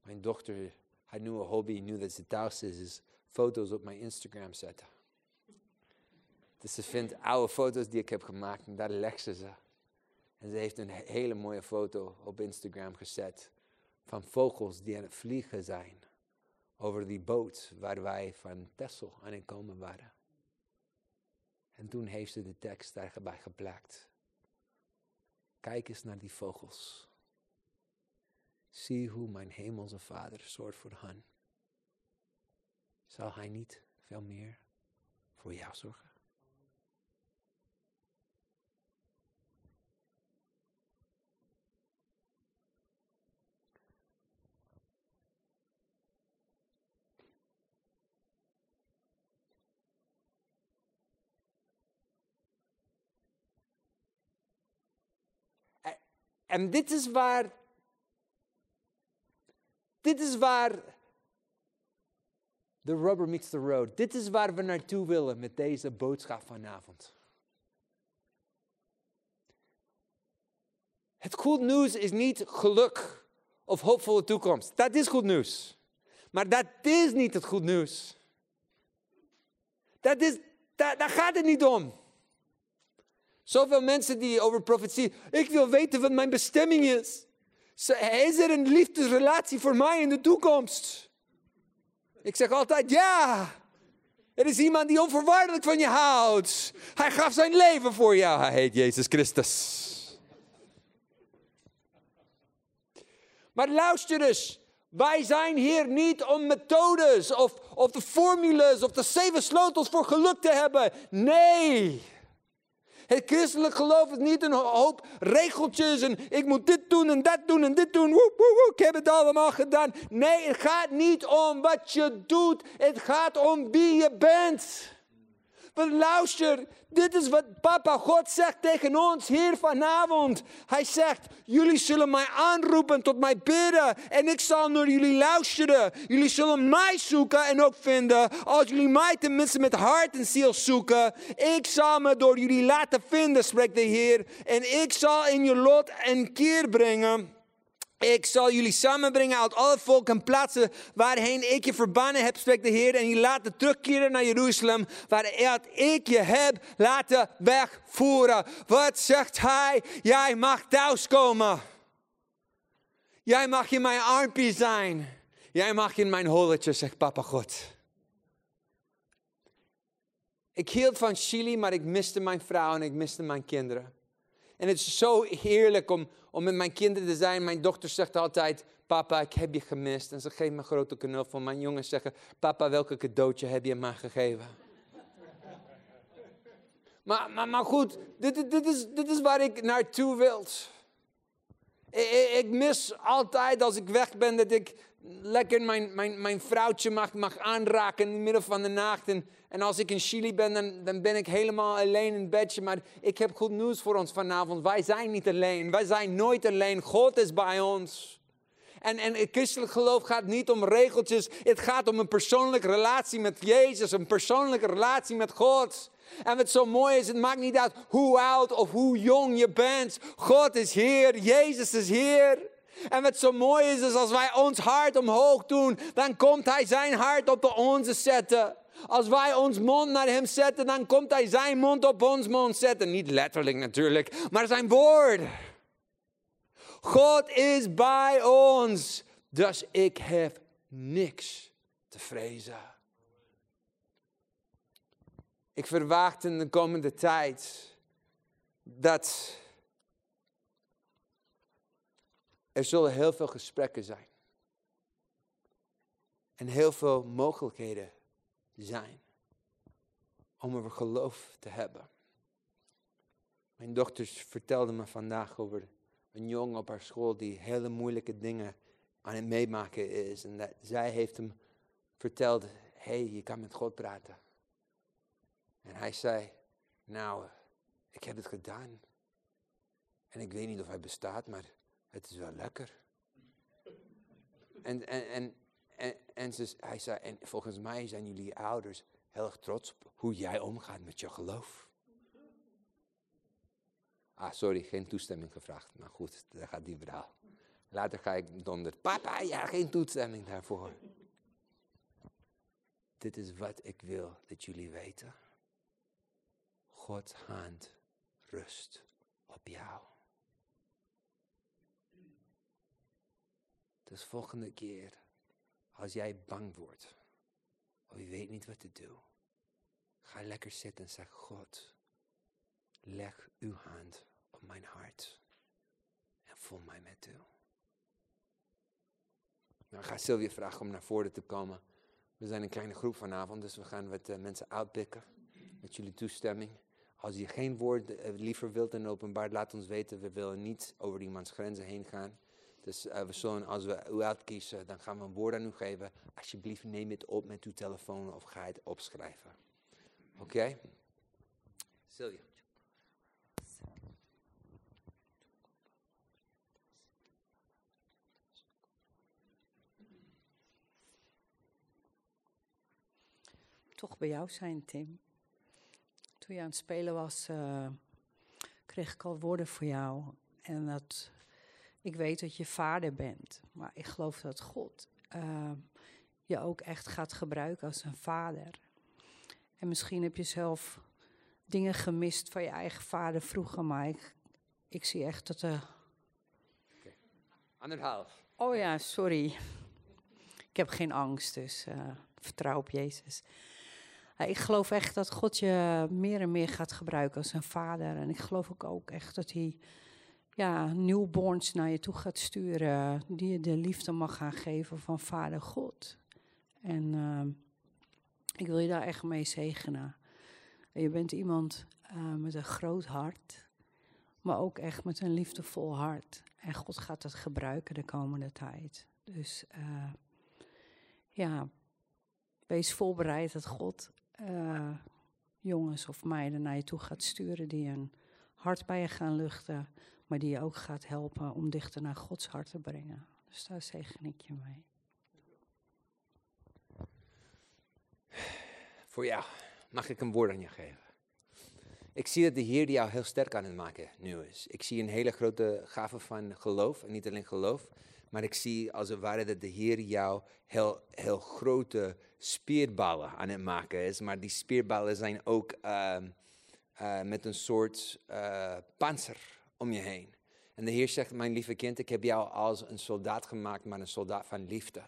Mijn dochter, haar nieuwe hobby, nu dat ze thuis is, is foto's op mijn Instagram zetten. Dus ze vindt oude foto's die ik heb gemaakt en daar legt ze ze. En ze heeft een hele mooie foto op Instagram gezet van vogels die aan het vliegen zijn over die boot waar wij van Texel aan het komen waren. En toen heeft ze de tekst daarbij geplakt. Kijk eens naar die vogels. Zie hoe mijn hemelse vader zorgt voor hen. Zal hij niet veel meer voor jou zorgen? En dit is waar. Dit is waar. De rubber meets the road. Dit is waar we naartoe willen met deze boodschap vanavond. Het goed nieuws is niet geluk of hoopvolle toekomst. Dat is goed nieuws. Maar dat is niet het goed nieuws. Dat is, daar gaat het niet om. Zoveel mensen die over profetie, ik wil weten wat mijn bestemming is. Is er een liefdesrelatie voor mij in de toekomst? Ik zeg altijd ja. Er is iemand die onvoorwaardelijk van je houdt. Hij gaf zijn leven voor jou. Hij heet Jezus Christus. Maar luister eens. Wij zijn hier niet om methodes of, of de formules of de zeven sleutels voor geluk te hebben. Nee. Het christelijk geloof is niet een hoop regeltjes en ik moet dit doen en dat doen en dit doen. Woe, woe, woe, ik heb het allemaal gedaan. Nee, het gaat niet om wat je doet. Het gaat om wie je bent. Maar luister, dit is wat papa God zegt tegen ons hier vanavond. Hij zegt, jullie zullen mij aanroepen tot mij bidden en ik zal naar jullie luisteren. Jullie zullen mij zoeken en ook vinden. Als jullie mij tenminste met hart en ziel zoeken. Ik zal me door jullie laten vinden, spreekt de Heer. En ik zal in je lot een keer brengen. Ik zal jullie samenbrengen uit alle volken en plaatsen waarheen ik je verbannen heb, spreekt de Heer. En je laten terugkeren naar Jeruzalem, waar ik je heb laten wegvoeren. Wat zegt hij? Jij mag thuiskomen. Jij mag in mijn armpje zijn. Jij mag in mijn holletje, zegt papa God. Ik hield van Chili, maar ik miste mijn vrouw en ik miste mijn kinderen. En het is zo heerlijk om, om met mijn kinderen te zijn. Mijn dochter zegt altijd, papa, ik heb je gemist. En ze geeft me een grote knuffel. Mijn jongens zeggen, papa, welke cadeautje heb je me gegeven? <laughs> maar, maar, maar goed, dit, dit, is, dit is waar ik naartoe wil. Ik, ik mis altijd als ik weg ben dat ik lekker mijn, mijn, mijn vrouwtje mag, mag aanraken in het midden van de nacht. En, en als ik in Chili ben, dan, dan ben ik helemaal alleen in het bedje. Maar ik heb goed nieuws voor ons vanavond. Wij zijn niet alleen. Wij zijn nooit alleen. God is bij ons. En, en het christelijk geloof gaat niet om regeltjes. Het gaat om een persoonlijke relatie met Jezus. Een persoonlijke relatie met God. En wat zo mooi is, het maakt niet uit hoe oud of hoe jong je bent. God is Heer. Jezus is Heer. En wat zo mooi is, is als wij ons hart omhoog doen, dan komt Hij zijn hart op de onze zetten. Als wij ons mond naar Hem zetten, dan komt Hij zijn mond op ons mond zetten. Niet letterlijk natuurlijk, maar zijn woord. God is bij ons. Dus ik heb niks te vrezen. Ik verwacht in de komende tijd dat er zullen heel veel gesprekken zijn. En heel veel mogelijkheden zijn om over geloof te hebben. Mijn dochters vertelden me vandaag over een jongen op haar school die hele moeilijke dingen aan het meemaken is. En dat zij heeft hem verteld, hey, je kan met God praten. En hij zei, nou, ik heb het gedaan. En ik weet niet of hij bestaat, maar het is wel lekker. En, en, en, en, en ze, hij zei, en volgens mij zijn jullie ouders heel erg trots op hoe jij omgaat met je geloof. Ah, sorry, geen toestemming gevraagd. Maar goed, daar gaat die verhaal. Later ga ik donder. Papa, ja, geen toestemming daarvoor. Dit is wat ik wil dat jullie weten. Gods hand rust op jou. Dus volgende keer, als jij bang wordt, of je weet niet wat te doen, ga lekker zitten en zeg, God, leg uw hand op mijn hart en voel mij met u. Nou, ik ga Sylvia vragen om naar voren te komen. We zijn een kleine groep vanavond, dus we gaan wat uh, mensen uitpikken met jullie toestemming. Als je geen woord uh, liever wilt in openbaar, laat ons weten. We willen niet over iemands grenzen heen gaan. Dus uh, we zullen, als we u uitkiezen, dan gaan we een woord aan u geven. Alsjeblieft, neem het op met uw telefoon of ga het opschrijven. Oké? Okay? Sylvia. toch bij jou zijn, Tim. Toen je aan het spelen was, uh, kreeg ik al woorden voor jou. En dat ik weet dat je vader bent. Maar ik geloof dat God uh, je ook echt gaat gebruiken als een vader. En misschien heb je zelf dingen gemist van je eigen vader vroeger. Maar ik, ik zie echt dat... Uh... Okay. Anderhalf. Oh ja, sorry. Ik heb geen angst, dus vertrouw op Jezus. Ik geloof echt dat God je meer en meer gaat gebruiken als een vader. En ik geloof ook, ook echt dat hij ja, newborns naar je toe gaat sturen. Die je de liefde mag gaan geven van vader God. En uh, ik wil je daar echt mee zegenen. Je bent iemand uh, met een groot hart. Maar ook echt met een liefdevol hart. En God gaat dat gebruiken de komende tijd. Dus uh, ja, wees voorbereid dat God uh, jongens of meiden naar je toe gaat sturen die een hart bij je gaan luchten, maar die je ook gaat helpen om dichter naar Gods hart te brengen. Dus daar zegen ik je mee. Voor jou mag ik een woord aan je geven. Ik zie dat de Heer jou heel sterk aan het maken nu is. Ik zie een hele grote gave van geloof. En niet alleen geloof, maar ik zie als het ware dat de Heer jou heel, heel grote spierballen aan het maken is. Maar die spierballen zijn ook uh, uh, met een soort uh, panzer om je heen. En de Heer zegt, mijn lieve kind, ik heb jou als een soldaat gemaakt, maar een soldaat van liefde.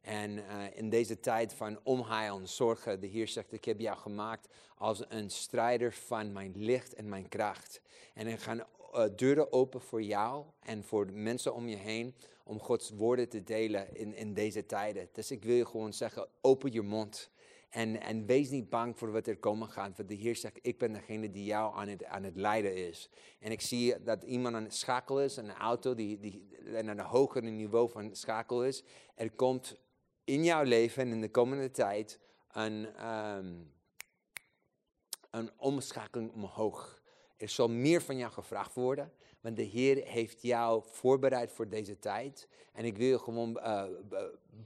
En uh, in deze tijd van omheil en zorgen, de Heer zegt, ik heb jou gemaakt als een strijder van mijn licht en mijn kracht. En er gaan uh, deuren open voor jou en voor de mensen om je heen om Gods woorden te delen in, in deze tijden. Dus ik wil je gewoon zeggen, open je mond. En, en wees niet bang voor wat er komen gaat. Want de Heer zegt, ik ben degene die jou aan het, aan het leiden is. En ik zie dat iemand aan het schakelen is, een auto die, die een hoger niveau van schakel is. Er komt in jouw leven en in de komende tijd een, um, een omschakeling omhoog. Er zal meer van jou gevraagd worden, de Heer heeft jou voorbereid voor deze tijd. En ik wil je gewoon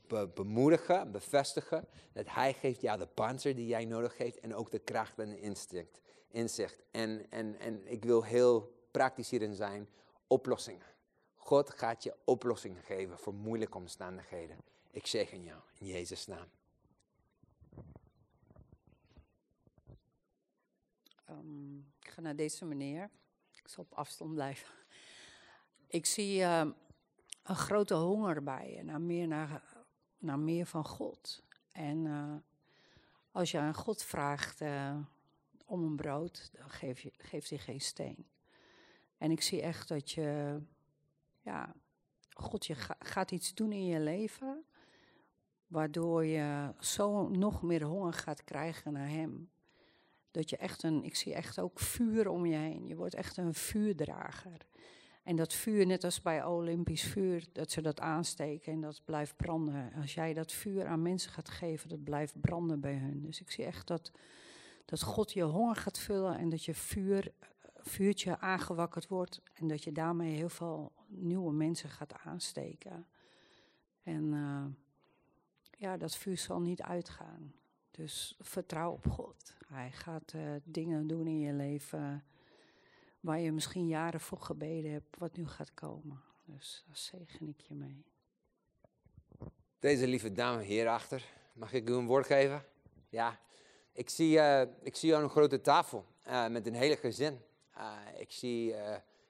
be, bemoedigen, bevestigen, dat Hij geeft jou de panzer die jij nodig heeft en ook de kracht en de instinct, inzicht. En, en, en ik wil heel praktisch hierin zijn, oplossingen. God gaat je oplossingen geven voor moeilijke omstandigheden. Ik zegen jou in Jezus' naam. Um, ik ga naar deze meneer. Op afstand blijven. ik zie eh, een grote honger bij je, naar meer, naar, naar meer van God. En eh, als je aan God vraagt eh, om een brood, dan je, geeft hij geen steen. En ik zie echt dat je, ja, God je ga- gaat iets doen in je leven, waardoor je zo nog meer honger gaat krijgen naar Hem. Dat je echt een, ik zie echt ook vuur om je heen. Je wordt echt een vuurdrager. En dat vuur, net als bij Olympisch vuur, dat ze dat aansteken en dat blijft branden. Als jij dat vuur aan mensen gaat geven, dat blijft branden bij hun. Dus ik zie echt dat, dat God je honger gaat vullen en dat je vuur, vuurtje aangewakkerd wordt. En dat je daarmee heel veel nieuwe mensen gaat aansteken. En eh, ja, dat vuur zal niet uitgaan. Dus vertrouw op God. Hij gaat eh, dingen doen in je leven waar je misschien jaren voor gebeden hebt, wat nu gaat komen. Dus daar zegen ik je mee. Deze lieve dame hierachter, mag ik u een woord geven? Ja, ik zie, eh, ik zie aan een grote tafel eh, met een hele gezin. Ik zie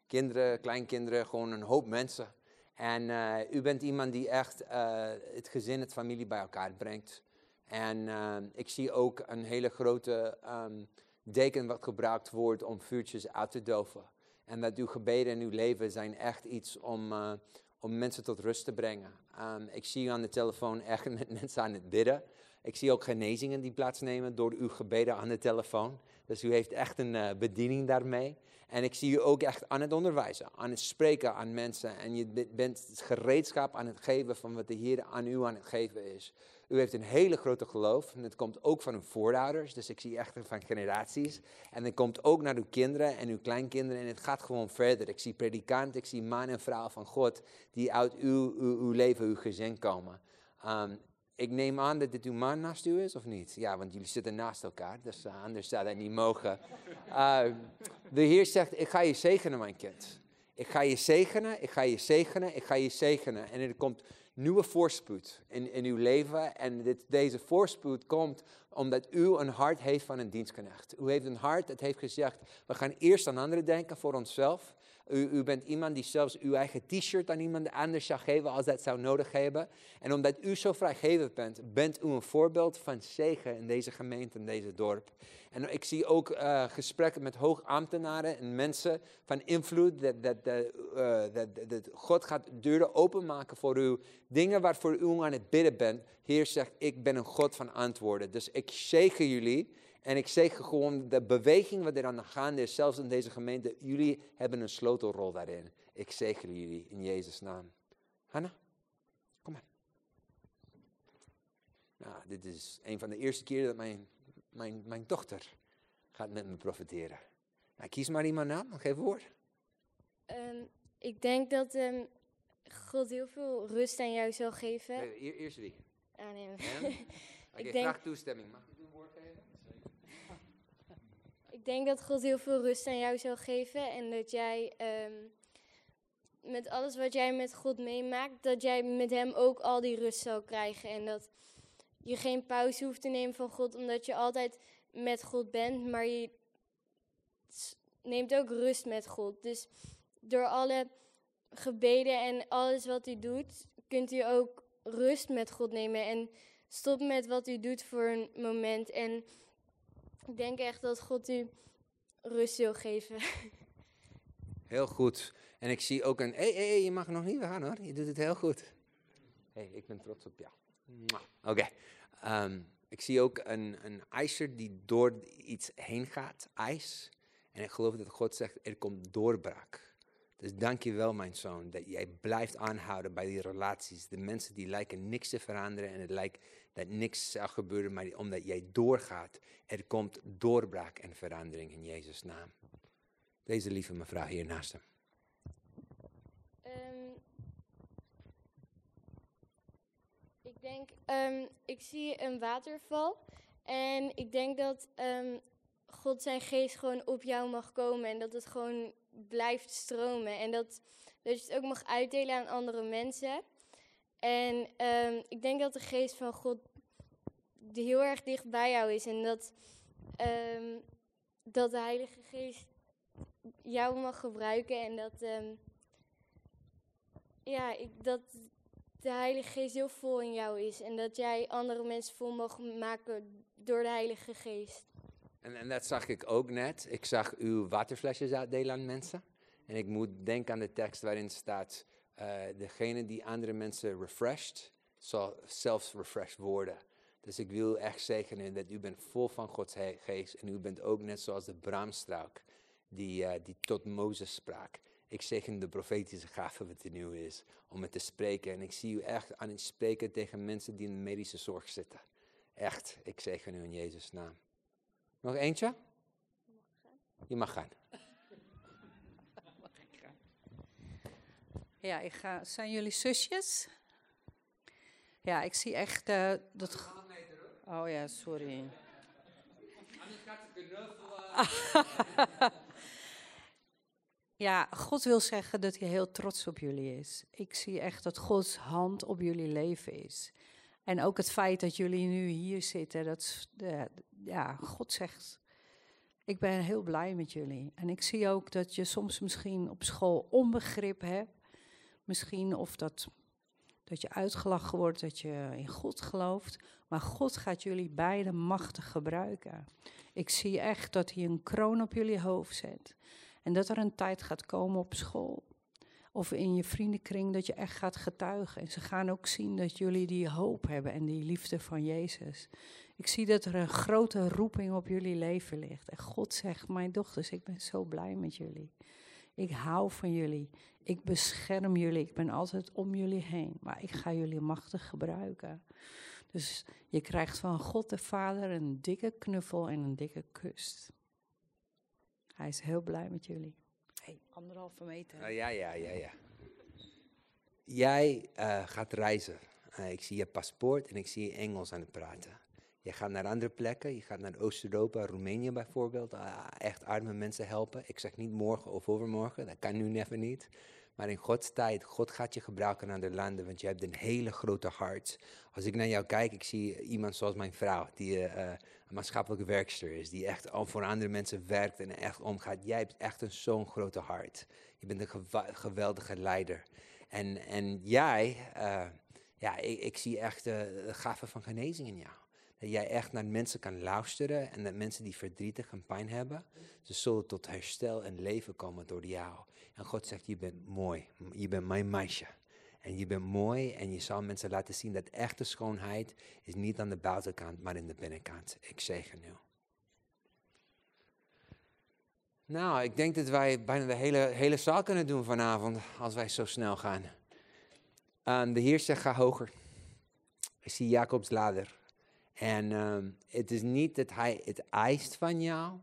kinderen, kleinkinderen, gewoon een hoop mensen. En u bent iemand die echt het gezin, het familie bij elkaar brengt. En eh, ik zie ook een hele grote ehm, deken wat gebruikt wordt om vuurtjes uit te doven. En dat uw gebeden en uw leven zijn echt iets om, eh, om mensen tot rust te brengen. Ehm, ik zie u aan de telefoon echt <laughs> met mensen aan het bidden. Ik zie ook genezingen die plaatsnemen door uw gebeden aan de telefoon. Dus u heeft echt een eh, bediening daarmee. En ik zie u ook echt aan het onderwijzen, aan het spreken aan mensen. En je be- bent gereedschap aan het geven van wat de Heer aan u aan het geven is. U heeft een hele grote geloof. En het komt ook van uw voorouders. Dus ik zie echt van generaties. En het komt ook naar uw kinderen en uw kleinkinderen. En het gaat gewoon verder. Ik zie predikant, ik zie man en vrouw van God. Die uit uw, uw, uw leven, uw gezin komen. Ehm, ik neem aan dat dit uw man naast u is, of niet? Ja, want jullie zitten naast elkaar, dus eh, anders zou dat niet mogen. Uh, de Heer zegt, ik ga je zegenen, mijn kind. Ik ga je zegenen, ik ga je zegenen, ik ga je zegenen. En er komt nieuwe voorspoed in, in uw leven. En dit, deze voorspoed komt omdat u een hart heeft van een dienstknecht. U heeft een hart dat heeft gezegd, we gaan eerst aan anderen denken voor onszelf. U, u, bent iemand die zelfs uw eigen t-shirt aan iemand anders zou geven als dat zou nodig hebben. En omdat u zo vrijgevig bent, bent u een voorbeeld van zegen in deze gemeente, in deze dorp. En ik zie ook uh, gesprekken met hoogambtenaren en mensen van invloed, dat, dat, dat, dat God gaat deuren openmaken voor u. Dingen waarvoor u aan het bidden bent. Heer zegt, ik ben een God van antwoorden. Dus ik zegen jullie. En ik zeg gewoon de beweging wat er aan de gaande is, zelfs in deze gemeente, jullie hebben een sleutelrol daarin. Ik zegen jullie in Jezus' naam. Hanna, kom maar. Nou, dit is een van de eerste keren dat mijn, mijn, mijn dochter gaat met me profiteren. Nou, kies maar iemand aan, dan geef woord. Um, ik denk dat um, God heel veel rust aan jou zal geven. Nee, eerst wie? Ah, nee. <laughs> ik okay, denk... graag toestemming. Mag ik een woord geven? Ik denk dat God heel veel rust aan jou zal geven en dat jij um, met alles wat jij met God meemaakt, dat jij met Hem ook al die rust zal krijgen en dat je geen pauze hoeft te nemen van God, omdat je altijd met God bent, maar je neemt ook rust met God. Dus door alle gebeden en alles wat u doet, kunt u ook rust met God nemen en stop met wat u doet voor een moment en ik denk echt dat God u rust wil geven. Heel goed. En ik zie ook een. Hé, hey, hey, je mag nog niet gaan hoor. Je doet het heel goed. Hey, ik ben trots op jou. Oké. Um, ik zie ook een, een ijzer die door iets heen gaat, ijs. En ik geloof dat God zegt: er komt doorbraak. Dus dank je wel, mijn zoon, dat jij blijft aanhouden bij die relaties. De mensen die lijken niks te veranderen en het lijkt dat niks zou gebeuren, maar omdat jij doorgaat, er komt doorbraak en verandering in Jezus' naam. Deze lieve mevrouw hier naast hem. Um, ik denk, um, ik zie een waterval en ik denk dat um, God zijn geest gewoon op jou mag komen en dat het gewoon blijft stromen. En dat, dat je het ook mag uitdelen aan andere mensen. En um, ik denk dat de geest van God heel erg dicht bij jou is. En dat, um, dat de Heilige Geest jou mag gebruiken. En dat, um, ja, ik, dat de Heilige Geest heel vol in jou is. En dat jij andere mensen vol mag maken door de Heilige Geest. En, en dat zag ik ook net. Ik zag uw waterflesjes uitdelen aan mensen. En ik moet denken aan de tekst waarin staat: uh, degene die andere mensen refreshed, zal zelfs refreshed worden. Dus ik wil echt zegenen dat u bent vol van Gods geest. En u bent ook net zoals de braamstruik die, uh, die tot Mozes sprak. Ik zegen de profetische gave wat er nu is, om het te spreken. En ik zie u echt aan het spreken tegen mensen die in de medische zorg zitten. Echt, ik zegen u in Jezus' naam. Nog eentje? Je mag gaan. Ja, ik ga. Zijn jullie zusjes? Ja, ik zie echt uh, dat. Oh ja, sorry. <laughs> Ja, God wil zeggen dat hij heel trots op jullie is. Ik zie echt dat Gods hand op jullie leven is. En ook het feit dat jullie nu hier zitten, dat ja, God zegt, ik ben heel blij met jullie. En ik zie ook dat je soms misschien op school onbegrip hebt. Misschien of dat, dat je uitgelachen wordt, dat je in God gelooft. Maar God gaat jullie beide machtig gebruiken. Ik zie echt dat hij een kroon op jullie hoofd zet. En dat er een tijd gaat komen op school of in je vriendenkring dat je echt gaat getuigen. En ze gaan ook zien dat jullie die hoop hebben en die liefde van Jezus. Ik zie dat er een grote roeping op jullie leven ligt. En God zegt, mijn dochters, ik ben zo blij met jullie. Ik hou van jullie. Ik bescherm jullie. Ik ben altijd om jullie heen. Maar ik ga jullie machtig gebruiken. Dus je krijgt van God de Vader een dikke knuffel en een dikke kus. Hij is heel blij met jullie. Hey, anderhalve meter. Uh, ja, ja, ja, ja. Jij uh, gaat reizen. Uh, ik zie je paspoort en ik zie je Engels aan het praten. Je gaat naar andere plekken. Je gaat naar Oost-Europa, Roemenië bijvoorbeeld. echt arme mensen helpen. Ik zeg niet morgen of overmorgen. Dat kan nu even niet. Maar in Gods tijd, God gaat je gebruiken naar de landen, want je hebt een hele grote hart. Als ik naar jou kijk, ik zie iemand zoals mijn vrouw, die uh, een maatschappelijke werkster is, die echt voor andere mensen werkt en echt omgaat. Jij hebt echt een zo'n grote hart. Je bent een geweldige leider. En, en jij, uh, ja, ik, ik, zie echt de gave van genezing in jou. Dat jij echt naar mensen kan luisteren en dat mensen die verdrietig en pijn hebben, ze zullen tot herstel en leven komen door jou. En God zegt, je bent mooi, je bent mijn meisje. En je bent mooi en je zal mensen laten zien dat echte schoonheid is niet aan de buitenkant, maar in de binnenkant. Ik zegen nu. Nou, ik denk dat wij bijna de hele, hele zaal kunnen doen vanavond, als wij zo snel gaan. Um, de Heer zegt, ga hoger. Ik zie Jacobs lader. En um, het is niet dat hij het eist van jou,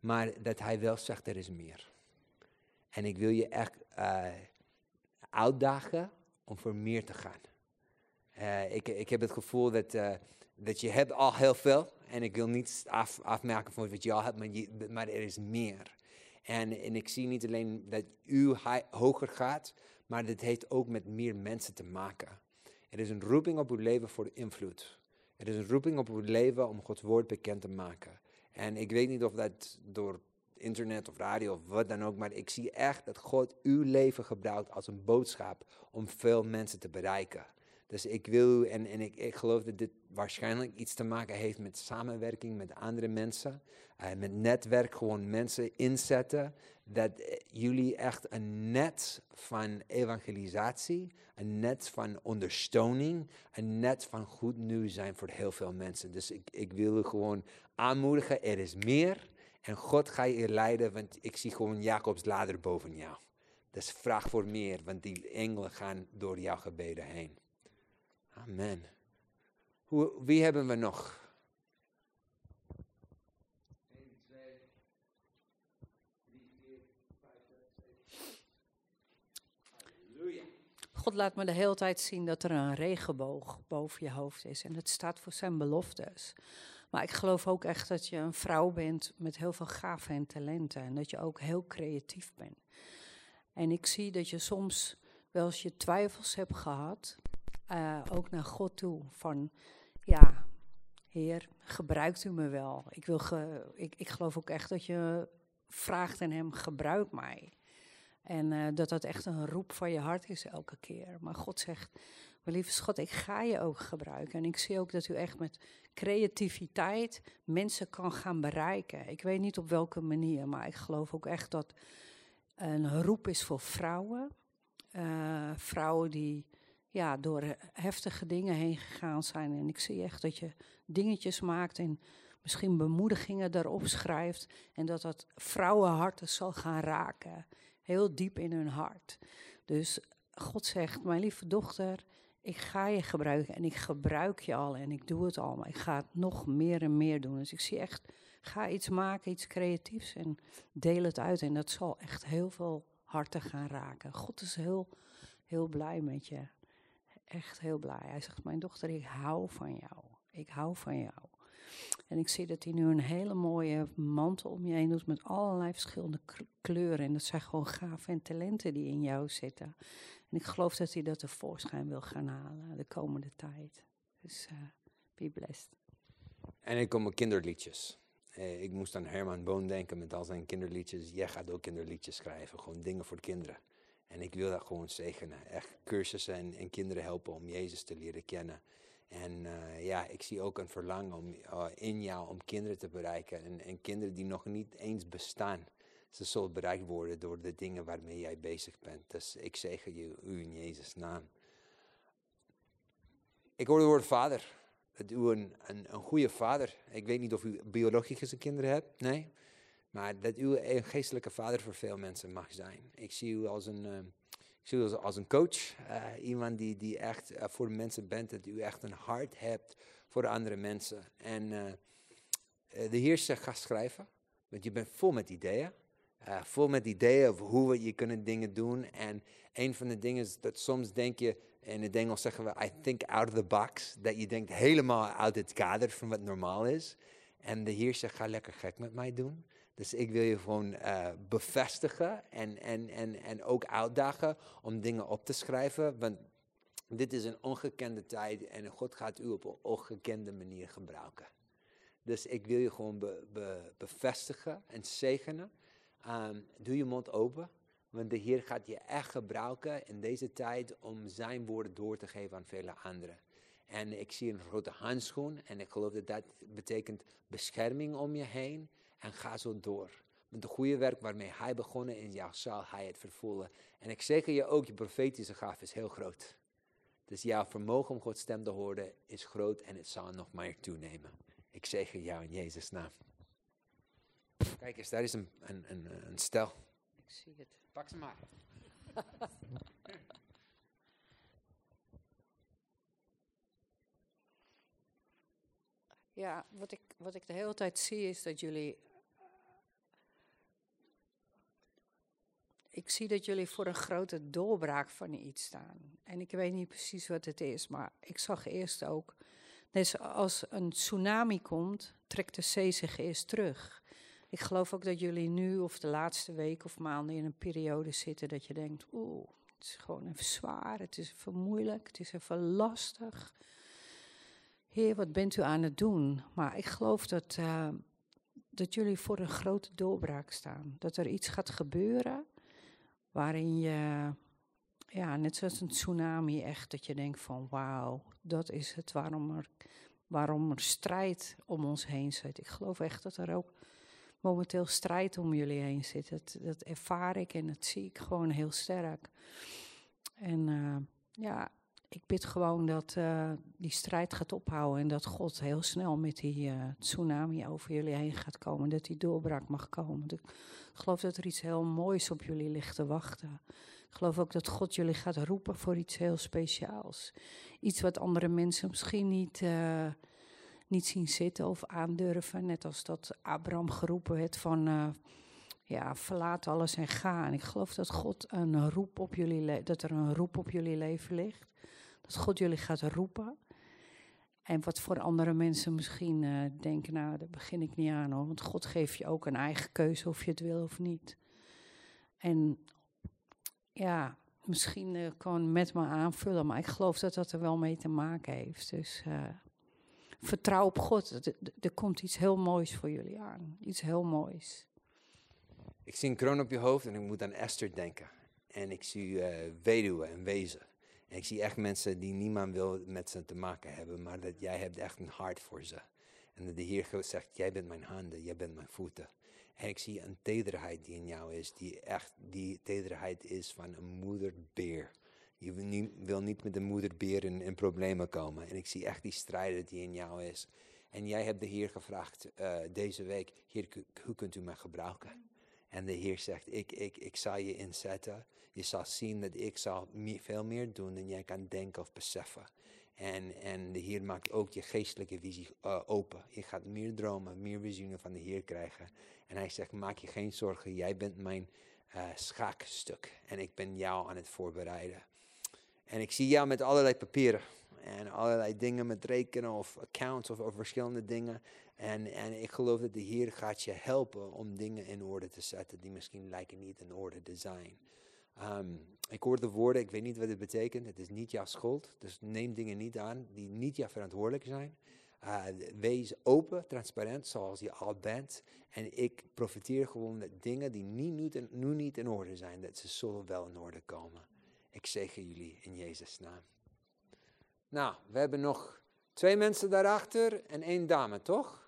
maar dat hij wel zegt, er is meer. En ik wil je echt uh, uitdagen om voor meer te gaan. Uh, ik, ik heb het gevoel dat, uh, dat je hebt al heel veel. En ik wil niet af, afmerken van wat je al hebt, maar, er is meer. En, en ik zie niet alleen dat u hoger gaat, maar dit heeft ook met meer mensen te maken. Er is een roeping op uw leven voor de invloed. Er is een roeping op uw leven om Gods woord bekend te maken. En ik weet niet of dat door internet of radio of wat dan ook, maar ik zie echt dat God uw leven gebruikt als een boodschap om veel mensen te bereiken. Dus ik wil, en, en ik, ik geloof dat dit waarschijnlijk iets te maken heeft met samenwerking met andere mensen. Uh, met netwerk, gewoon mensen inzetten. Dat eh, jullie echt een net van evangelisatie, een net van ondersteuning, een net van goed nieuws zijn voor heel veel mensen. Dus ik, ik wil gewoon aanmoedigen, er is meer. En God gaat je leiden, want ik zie gewoon Jacobs lader boven jou. Dus vraag voor meer, want die engelen gaan door jouw gebeden heen. Amen. Hoe, wie hebben we nog? God laat me de hele tijd zien dat er een regenboog boven je hoofd is. En dat staat voor zijn beloftes. Maar ik geloof ook echt dat je een vrouw bent met heel veel gaven en talenten. En dat je ook heel creatief bent. En ik zie dat je soms wel eens je twijfels hebt gehad. Uh, ook naar God toe. Van ja, Heer, gebruikt u me wel? Ik, wil ge, ik, ik geloof ook echt dat je vraagt aan Hem, gebruik mij. En eh, dat dat echt een roep van je hart is elke keer. Maar God zegt, mijn lieve schat, ik ga je ook gebruiken. En ik zie ook dat u echt met creativiteit mensen kan gaan bereiken. Ik weet niet op welke manier, maar ik geloof ook echt dat een roep is voor vrouwen. Uh, vrouwen die ja, door heftige dingen heen gegaan zijn. En ik zie echt dat je dingetjes maakt en misschien bemoedigingen daarop schrijft. En dat dat vrouwenharten zal gaan raken. Heel diep in hun hart. Dus God zegt, mijn lieve dochter, ik ga je gebruiken en ik gebruik je al en ik doe het al, maar ik ga het nog meer en meer doen. Dus ik zie echt, ga iets maken, iets creatiefs en deel het uit. En dat zal echt heel veel harten gaan raken. God is heel, heel blij met je. Echt heel blij. Hij zegt, mijn dochter, ik hou van jou. Ik hou van jou. En ik zie dat hij nu een hele mooie mantel om je heen doet met allerlei verschillende kleuren. En dat zijn gewoon gaven en talenten die in jou zitten. En ik geloof dat hij dat tevoorschijn wil gaan halen de komende tijd. Dus uh, be blessed. En ik kom met kinderliedjes. Eh, ik moest aan Herman Boon denken met al zijn kinderliedjes. Jij gaat ook kinderliedjes schrijven, gewoon dingen voor kinderen. En ik wil dat gewoon zegenen. Echt cursussen en, en kinderen helpen om Jezus te leren kennen. En uh, ja, ik zie ook een verlangen om, uh, in jou om kinderen te bereiken. En, en, kinderen die nog niet eens bestaan. Ze zullen bereikt worden door de dingen waarmee jij bezig bent. Dus ik zeg je u in Jezus' naam. Ik hoor het woord vader. U een, een, een goede vader. Ik weet niet of u biologische kinderen hebt. Nee. Maar dat u een geestelijke vader voor veel mensen mag zijn. Ik zie u als een... Uh, ik zie u als een coach, uh, iemand die, die echt uh, voor mensen bent, dat u echt een hart hebt voor andere mensen. En de Heer zegt, ga schrijven, want je bent vol met ideeën. vol met ideeën over hoe we je kunnen dingen doen. En een van de dingen is dat soms denk je, in het Engels zeggen we, I think out of the box. Dat je denkt helemaal uit het kader van wat normaal is. En de Heer zegt, ga lekker gek met mij doen. Dus ik wil je gewoon uh, bevestigen en, en, en, en ook uitdagen om dingen op te schrijven. Want dit is een ongekende tijd en God gaat u op een ongekende manier gebruiken. Dus ik wil je gewoon be, be, bevestigen en zegenen. Um, doe je mond open, want de Heer gaat je echt gebruiken in deze tijd om zijn woorden door te geven aan vele anderen. En ik zie een grote handschoen en ik geloof dat dat betekent bescherming om je heen. En ga zo door. Met de goede werk waarmee hij begonnen in jou zal hij het vervullen. En ik zeg je ook, je profetische gaaf is heel groot. Dus jouw vermogen om Gods stem te horen is groot en het zal nog meer toenemen. Ik zeg jou in Jezus' naam. Kijk eens, daar is een, een, een, een stel. Ik zie het. Pak ze maar. <laughs> ja, wat ik, wat ik de hele tijd zie is dat jullie ik zie dat jullie voor een grote doorbraak van iets staan. En ik weet niet precies wat het is, maar ik zag eerst ook. Dus als een tsunami komt, trekt de zee zich eerst terug. Ik geloof ook dat jullie nu of de laatste week of maanden in een periode zitten dat je denkt: oeh, het is gewoon even zwaar, het is even moeilijk, het is even lastig. Heer, wat bent u aan het doen? Maar ik geloof dat, uh, dat jullie voor een grote doorbraak staan. Dat er iets gaat gebeuren waarin je, ja, net zoals een tsunami, echt dat je denkt van wauw, dat is het waarom er, waarom er strijd om ons heen zit. Ik geloof echt dat er ook momenteel strijd om jullie heen zit. Dat, dat ervaar ik en dat zie ik gewoon heel sterk. En uh, ja, ik bid gewoon dat uh, die strijd gaat ophouden en dat God heel snel met die uh, tsunami over jullie heen gaat komen. Dat die doorbraak mag komen. Ik geloof dat er iets heel moois op jullie ligt te wachten. Ik geloof ook dat God jullie gaat roepen voor iets heel speciaals. Iets wat andere mensen misschien niet, uh, niet zien zitten of aandurven. Net als dat Abraham geroepen werd van ja, verlaat alles en ga. En ik geloof dat God een roep op jullie dat er een roep op jullie leven ligt. Dat God jullie gaat roepen. En wat voor andere mensen misschien uh, denken, nou, daar begin ik niet aan hoor. Want God geeft je ook een eigen keuze of je het wil of niet. En ja, misschien uh, gewoon met me aanvullen, maar ik geloof dat dat er wel mee te maken heeft. Dus uh, vertrouw op God. Er, komt iets heel moois voor jullie aan. Iets heel moois. Ik zie een kroon op je hoofd en ik moet aan Esther denken. En ik zie weduwen en wezen. En ik zie echt mensen die niemand wil met ze te maken hebben, maar dat jij hebt echt een hart voor ze. En dat de Heer zegt, jij bent mijn handen, jij bent mijn voeten. En ik zie een tederheid die in jou is, die echt die tederheid is van een moederbeer. Je wil niet, met de moederbeer in, problemen komen. En ik zie echt die strijder die in jou is. En jij hebt de Heer gevraagd uh, deze week, Heer, hoe kunt u mij gebruiken? En de Heer zegt, ik, ik, ik zal je inzetten. Je zal zien dat ik zal veel meer doen dan jij kan denken of beseffen. En, en de Heer maakt ook je geestelijke visie uh, open. Je gaat meer dromen, meer visioenen van de Heer krijgen. En hij zegt, maak je geen zorgen, jij bent mijn uh, schaakstuk. En ik ben jou aan het voorbereiden. En ik zie jou met allerlei papieren. En allerlei dingen met rekenen of accounts of, of verschillende dingen. En, en ik geloof dat de Heer gaat je helpen om dingen in orde te zetten die misschien lijken niet in orde te zijn. Um, ik hoor de woorden, ik weet niet wat het betekent. Het is niet jouw schuld. Dus neem dingen niet aan die niet jouw verantwoordelijk zijn. Uh, wees open, transparant, zoals je al bent. En ik profiteer gewoon dat dingen die nu niet, nu niet in orde zijn, dat ze zullen wel in orde komen. Ik zegen jullie in Jezus' naam. Nou, we hebben nog twee mensen daarachter en één dame, toch?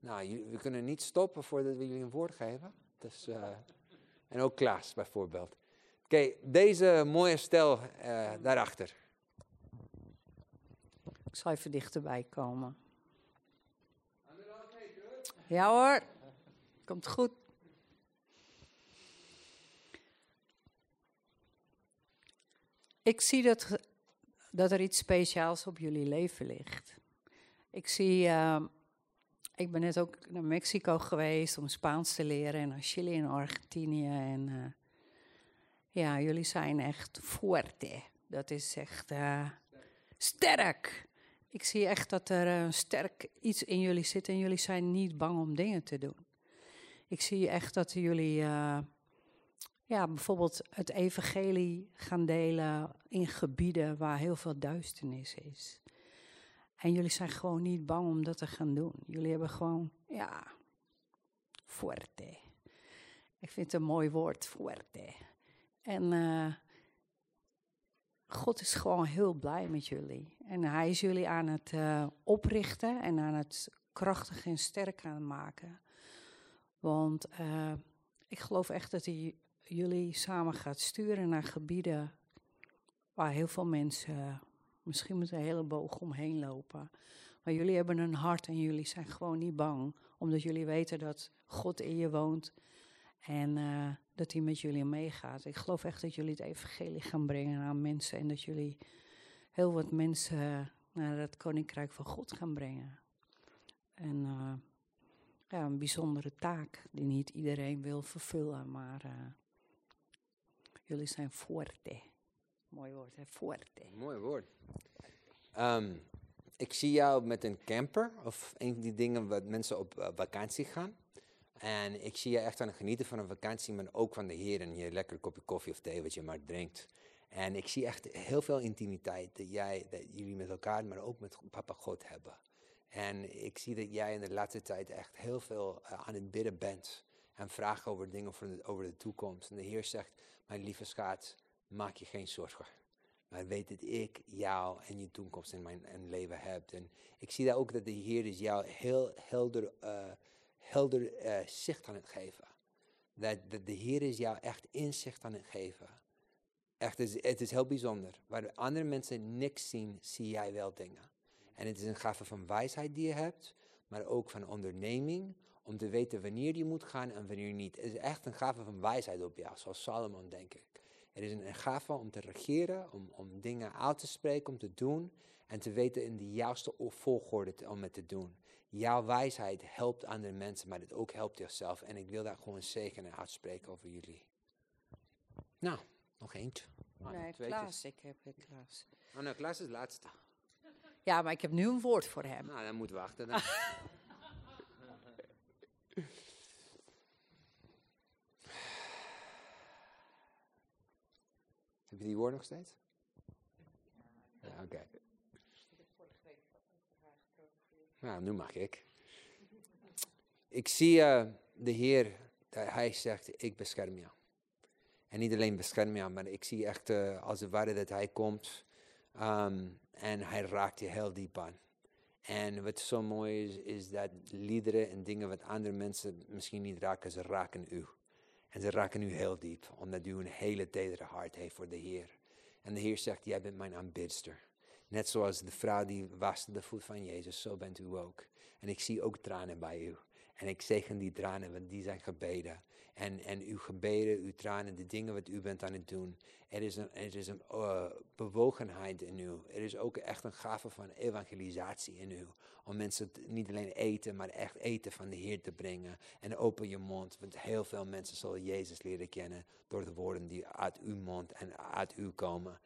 Nou, we kunnen niet stoppen voordat we jullie een woord geven. Dus, uh, en ook Klaas bijvoorbeeld. Oké, deze mooie stel uh, daarachter. Ik zal even dichterbij komen. Ja hoor, komt goed. Ik zie dat, dat er iets speciaals op jullie leven ligt. Ik zie, uh, ik ben net ook naar Mexico geweest om Spaans te leren en naar Chili en Argentinië. En uh, ja, jullie zijn echt fuerte. Dat is echt uh, sterk. Ik zie echt dat er een sterk iets in jullie zit en jullie zijn niet bang om dingen te doen. Ik zie echt dat jullie ja, bijvoorbeeld het evangelie gaan delen in gebieden waar heel veel duisternis is. En jullie zijn gewoon niet bang om dat te gaan doen. Jullie hebben gewoon, ja, fuerte. Ik vind het een mooi woord, fuerte. En uh, God is gewoon heel blij met jullie. En hij is jullie aan het uh, oprichten en aan het krachtig en sterk aan maken. Want uh, ik geloof echt dat hij jullie samen gaat sturen naar gebieden waar heel veel mensen misschien met een hele boog omheen lopen. Maar jullie hebben een hart en jullie zijn gewoon niet bang, omdat jullie weten dat God in je woont en uh, dat hij met jullie meegaat. Ik geloof echt dat jullie het evangelie gaan brengen aan mensen en dat jullie heel wat mensen naar het koninkrijk van God gaan brengen. En uh, ja, een bijzondere taak die niet iedereen wil vervullen, maar uh, jullie zijn forte. Mooi woord, hè? Forte. Mooi woord. Um, ik zie jou met een camper, of een van die dingen wat mensen op uh, vakantie gaan. En ik zie je echt aan het genieten van een vakantie, maar ook van de Heer en je lekker kopje koffie of thee wat je maar drinkt. En ik zie echt heel veel intimiteit dat, jij, dat jullie met elkaar, maar ook met papa God hebben. En ik zie dat jij in de laatste tijd echt heel veel uh, aan het bidden bent. En vragen over dingen de, over de toekomst. En de Heer zegt, mijn lieve schat, maak je geen zorgen. Maar weet dat ik jou en je toekomst in mijn en leven heb. En ik zie daar ook dat de Heer is jou heel helder, uh, helder uh, zicht aan het geven. Dat, dat de Heer is jou echt inzicht aan het geven. Echt, het is, het is heel bijzonder. Waar andere mensen niks zien, zie jij wel dingen. En het is een gave van wijsheid die je hebt, maar ook van onderneming. Om te weten wanneer je moet gaan en wanneer niet. Het is echt een gave van wijsheid op jou, zoals Salomon, denk ik. Het is een gave om te regeren, om, om dingen uit te spreken, om te doen. En te weten in de juiste volgorde te, om het te doen. Jouw wijsheid helpt andere mensen, maar het ook helpt jezelf. En ik wil daar gewoon zegen en uitspreken over jullie. Nou, nog eentje. Ah, nee, Klaas, ik heb het Klaas. Oh nou, Klaas is het laatste. Ja, maar ik heb nu een woord voor hem. Nou, dan moeten we wachten dan. <laughs> Heb je die woord nog steeds? Ja, oké. Okay. Nou, nu mag ik. Ik zie uh, de Heer dat hij zegt, ik bescherm jou. En niet alleen bescherm jou, maar ik zie echt uh, als het ware dat hij komt um, en hij raakt je heel diep aan. En wat zo mooi is, is dat liederen en dingen wat andere mensen misschien niet raken, ze raken u. En ze raken u heel diep, omdat u een hele tedere hart heeft voor de Heer. En de Heer zegt, jij bent mijn aanbidster. Net zoals de vrouw die waste de voet van Jezus, zo bent u ook. En ik zie ook tranen bij u. En ik zegen die tranen, want die zijn gebeden. En, en uw gebeden, uw tranen, de dingen wat u bent aan het doen. Er is een, er is een uh, bewogenheid in u. Er is ook echt een gave van evangelisatie in u. Om mensen niet alleen eten, maar echt eten van de Heer te brengen. En open je mond, want heel veel mensen zullen Jezus leren kennen door de woorden die uit uw mond en uit u komen.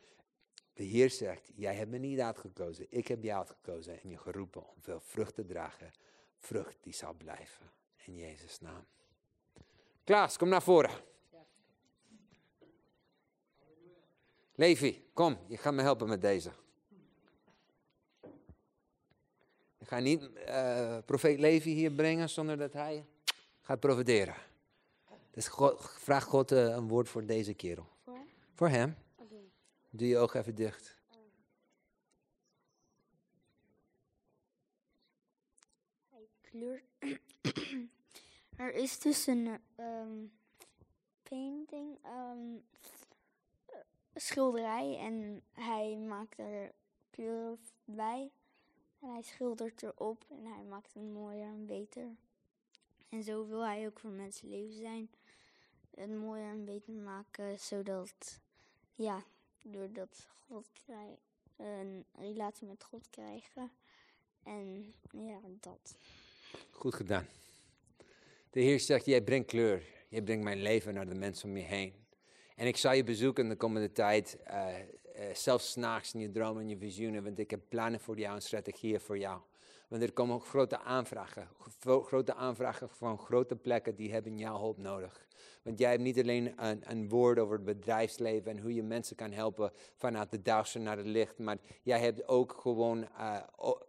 De Heer zegt, jij hebt me niet uitgekozen, ik heb jou uitgekozen en je geroepen om veel vrucht te dragen. Vrucht die zal blijven. In Jezus' naam. Klaas, kom naar voren. Levi, kom, je gaat me helpen met deze. Ik ga niet uh, profeet Levi hier brengen zonder dat hij gaat profiteren. Dus God, vraag God uh, een woord voor deze kerel. Voor? Voor hem. Doe je ogen even dicht. Hij kleurt. <clears throat> er is dus een um, painting, um, schilderij en hij maakt er kleur bij. En hij schildert erop en hij maakt het mooier en beter. En zo wil hij ook voor mensen leven zijn. Het mooier en beter maken, zodat ja, doordat God krijg, een relatie met God krijgen. En ja, dat. Goed gedaan. De Heer zegt, jij brengt kleur. Jij brengt mijn leven naar de mensen om je heen. En ik zal je bezoeken de komende tijd, uh, uh, zelfs s'nachts in je dromen en je visioenen, want ik heb plannen voor jou en strategieën voor jou. Want er komen ook grote aanvragen, grote aanvragen van grote plekken die hebben jouw hulp nodig. Want jij hebt niet alleen een, een, woord over het bedrijfsleven en hoe je mensen kan helpen vanuit de duister naar het licht. Maar jij hebt ook gewoon uh,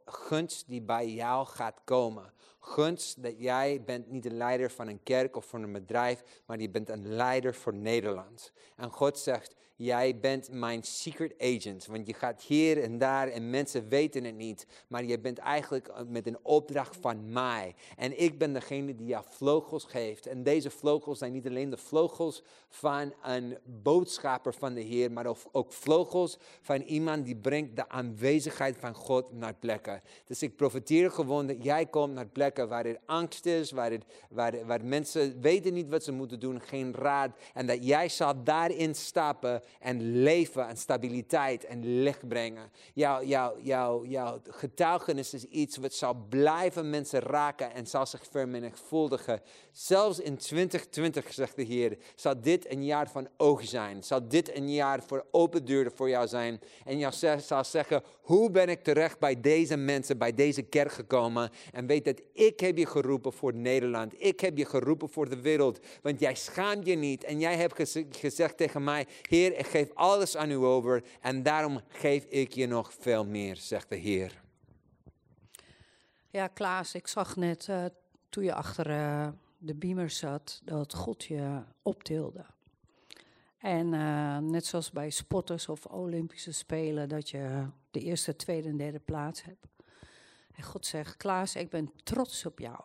gunst die bij jou gaat komen. Gunst dat jij bent niet een leider van een kerk of van een bedrijf, maar je bent een leider voor Nederland. En God zegt, jij bent mijn secret agent. Want je gaat hier en daar en mensen weten het niet. Maar je bent eigenlijk eh, met een opdracht van mij. En ik ben degene die jou vleugels geeft. En deze vleugels zijn niet alleen de vleugels van een boodschapper van de Heer. Maar ook vleugels van iemand die brengt de aanwezigheid van God naar plekken. Dus ik profiteer gewoon dat jij komt naar plekken waar er angst is. Waar, het, waar, waar mensen weten niet wat ze moeten doen. Geen raad. En dat jij zal daarin stappen en leven en stabiliteit en licht brengen. Jouw, jouw, jouw getuigenis is iets wat zal blijven mensen raken en zal zich vermenigvuldigen. Zelfs in 2020, zegt de Heer, zal dit een jaar van oog zijn. Zal dit een jaar voor open deuren voor jou zijn. En jou zal zeggen, hoe ben ik terecht bij deze mensen, bij deze kerk gekomen? En weet dat ik heb je geroepen voor Nederland. Ik heb je geroepen voor de wereld. Want jij schaamt je niet. En jij hebt gezegd tegen mij, Heer, ik geef alles aan u over. En daarom geef ik je nog veel meer, zegt de Heer. Ja, Klaas, ik zag net uh, toen je achter uh, de beamer zat, dat God je optilde. En uh, net zoals bij spotters of Olympische Spelen, dat je de eerste, tweede en derde plaats hebt. En God zegt, Klaas, ik ben trots op jou.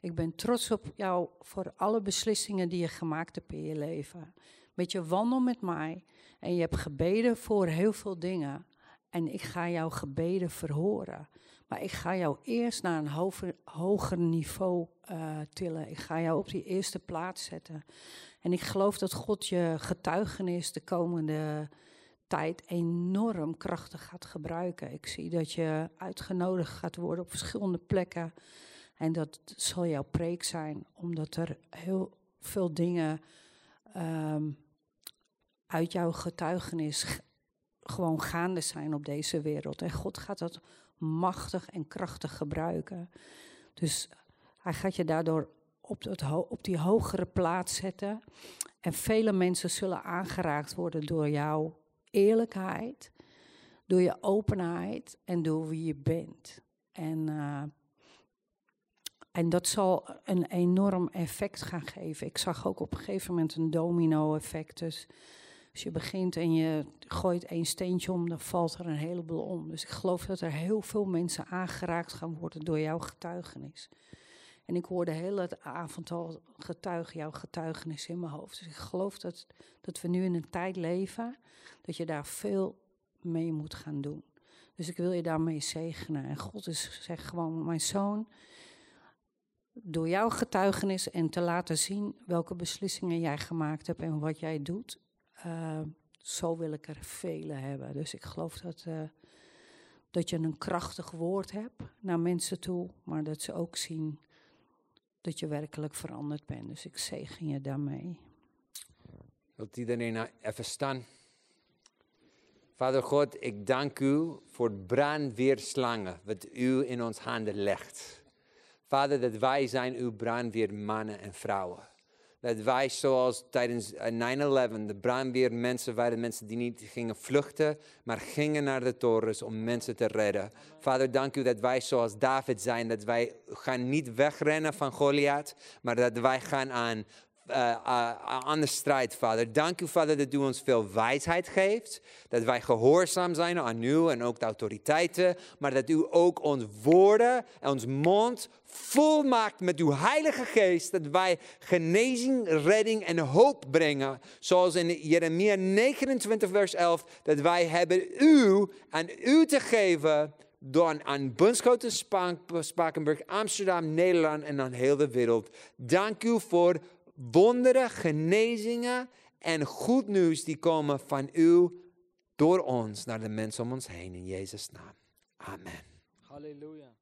Ik ben trots op jou voor alle beslissingen die je gemaakt hebt in je leven. Met je wandel met mij en je hebt gebeden voor heel veel dingen. En ik ga jouw gebeden verhoren. Maar ik ga jou eerst naar een hoger, hoger niveau uh, tillen. Ik ga jou op die eerste plaats zetten. En ik geloof dat God je getuigenis de komende tijd enorm krachtig gaat gebruiken. Ik zie dat je uitgenodigd gaat worden op verschillende plekken. En dat zal jouw preek zijn, omdat er heel veel dingen um, uit jouw getuigenis gewoon gaande zijn op deze wereld. En God gaat dat machtig en krachtig gebruiken. Dus hij gaat je daardoor op, op die hogere plaats zetten. En vele mensen zullen aangeraakt worden door jouw eerlijkheid, door je openheid en door wie je bent. En uh, En dat zal een enorm effect gaan geven. Ik zag ook op een gegeven moment een domino-effect. Dus als je begint en je gooit één steentje om, dan valt er een heleboel om. Dus ik geloof dat er heel veel mensen aangeraakt gaan worden door jouw getuigenis. En ik hoorde de hele avond al getuigen, jouw getuigenis in mijn hoofd. Dus ik geloof dat, dat we nu in een tijd leven dat je daar veel mee moet gaan doen. Dus ik wil je daarmee zegenen. En God is, zegt gewoon, mijn zoon, door jouw getuigenis en te laten zien welke beslissingen jij gemaakt hebt en wat jij doet, uh, zo wil ik er vele hebben. Dus ik geloof dat, uh, dat je een krachtig woord hebt naar mensen toe, maar dat ze ook zien dat je werkelijk veranderd bent. Dus ik zegen je daarmee. Wilt iedereen even staan? Vader God, ik dank u voor brandweerslangen wat u in ons handen legt. Vader, dat wij zijn uw brandweermannen en vrouwen. Dat wij zoals tijdens 9-11 de brandweermensen waren mensen die niet gingen vluchten, maar gingen naar de torens om mensen te redden. Vader, dank u dat wij zoals David zijn, dat wij gaan niet wegrennen van Goliath, maar dat wij gaan aan aan de strijd, Vader. Dank u, Vader, dat u ons veel wijsheid geeft. Dat wij gehoorzaam zijn aan u en ook de autoriteiten. Maar dat u ook ons woorden en ons mond volmaakt met uw Heilige Geest. Dat wij genezing, redding en hoop brengen. Zoals in Jeremia 29, vers 11. Dat wij hebben u aan u te geven door aan Bunschoten, Spakenburg, Amsterdam, Nederland en aan heel de wereld. Dank u voor wonderen, genezingen en goed nieuws die komen van u door ons naar de mensen om ons heen. In Jezus' naam. Amen. Halleluja.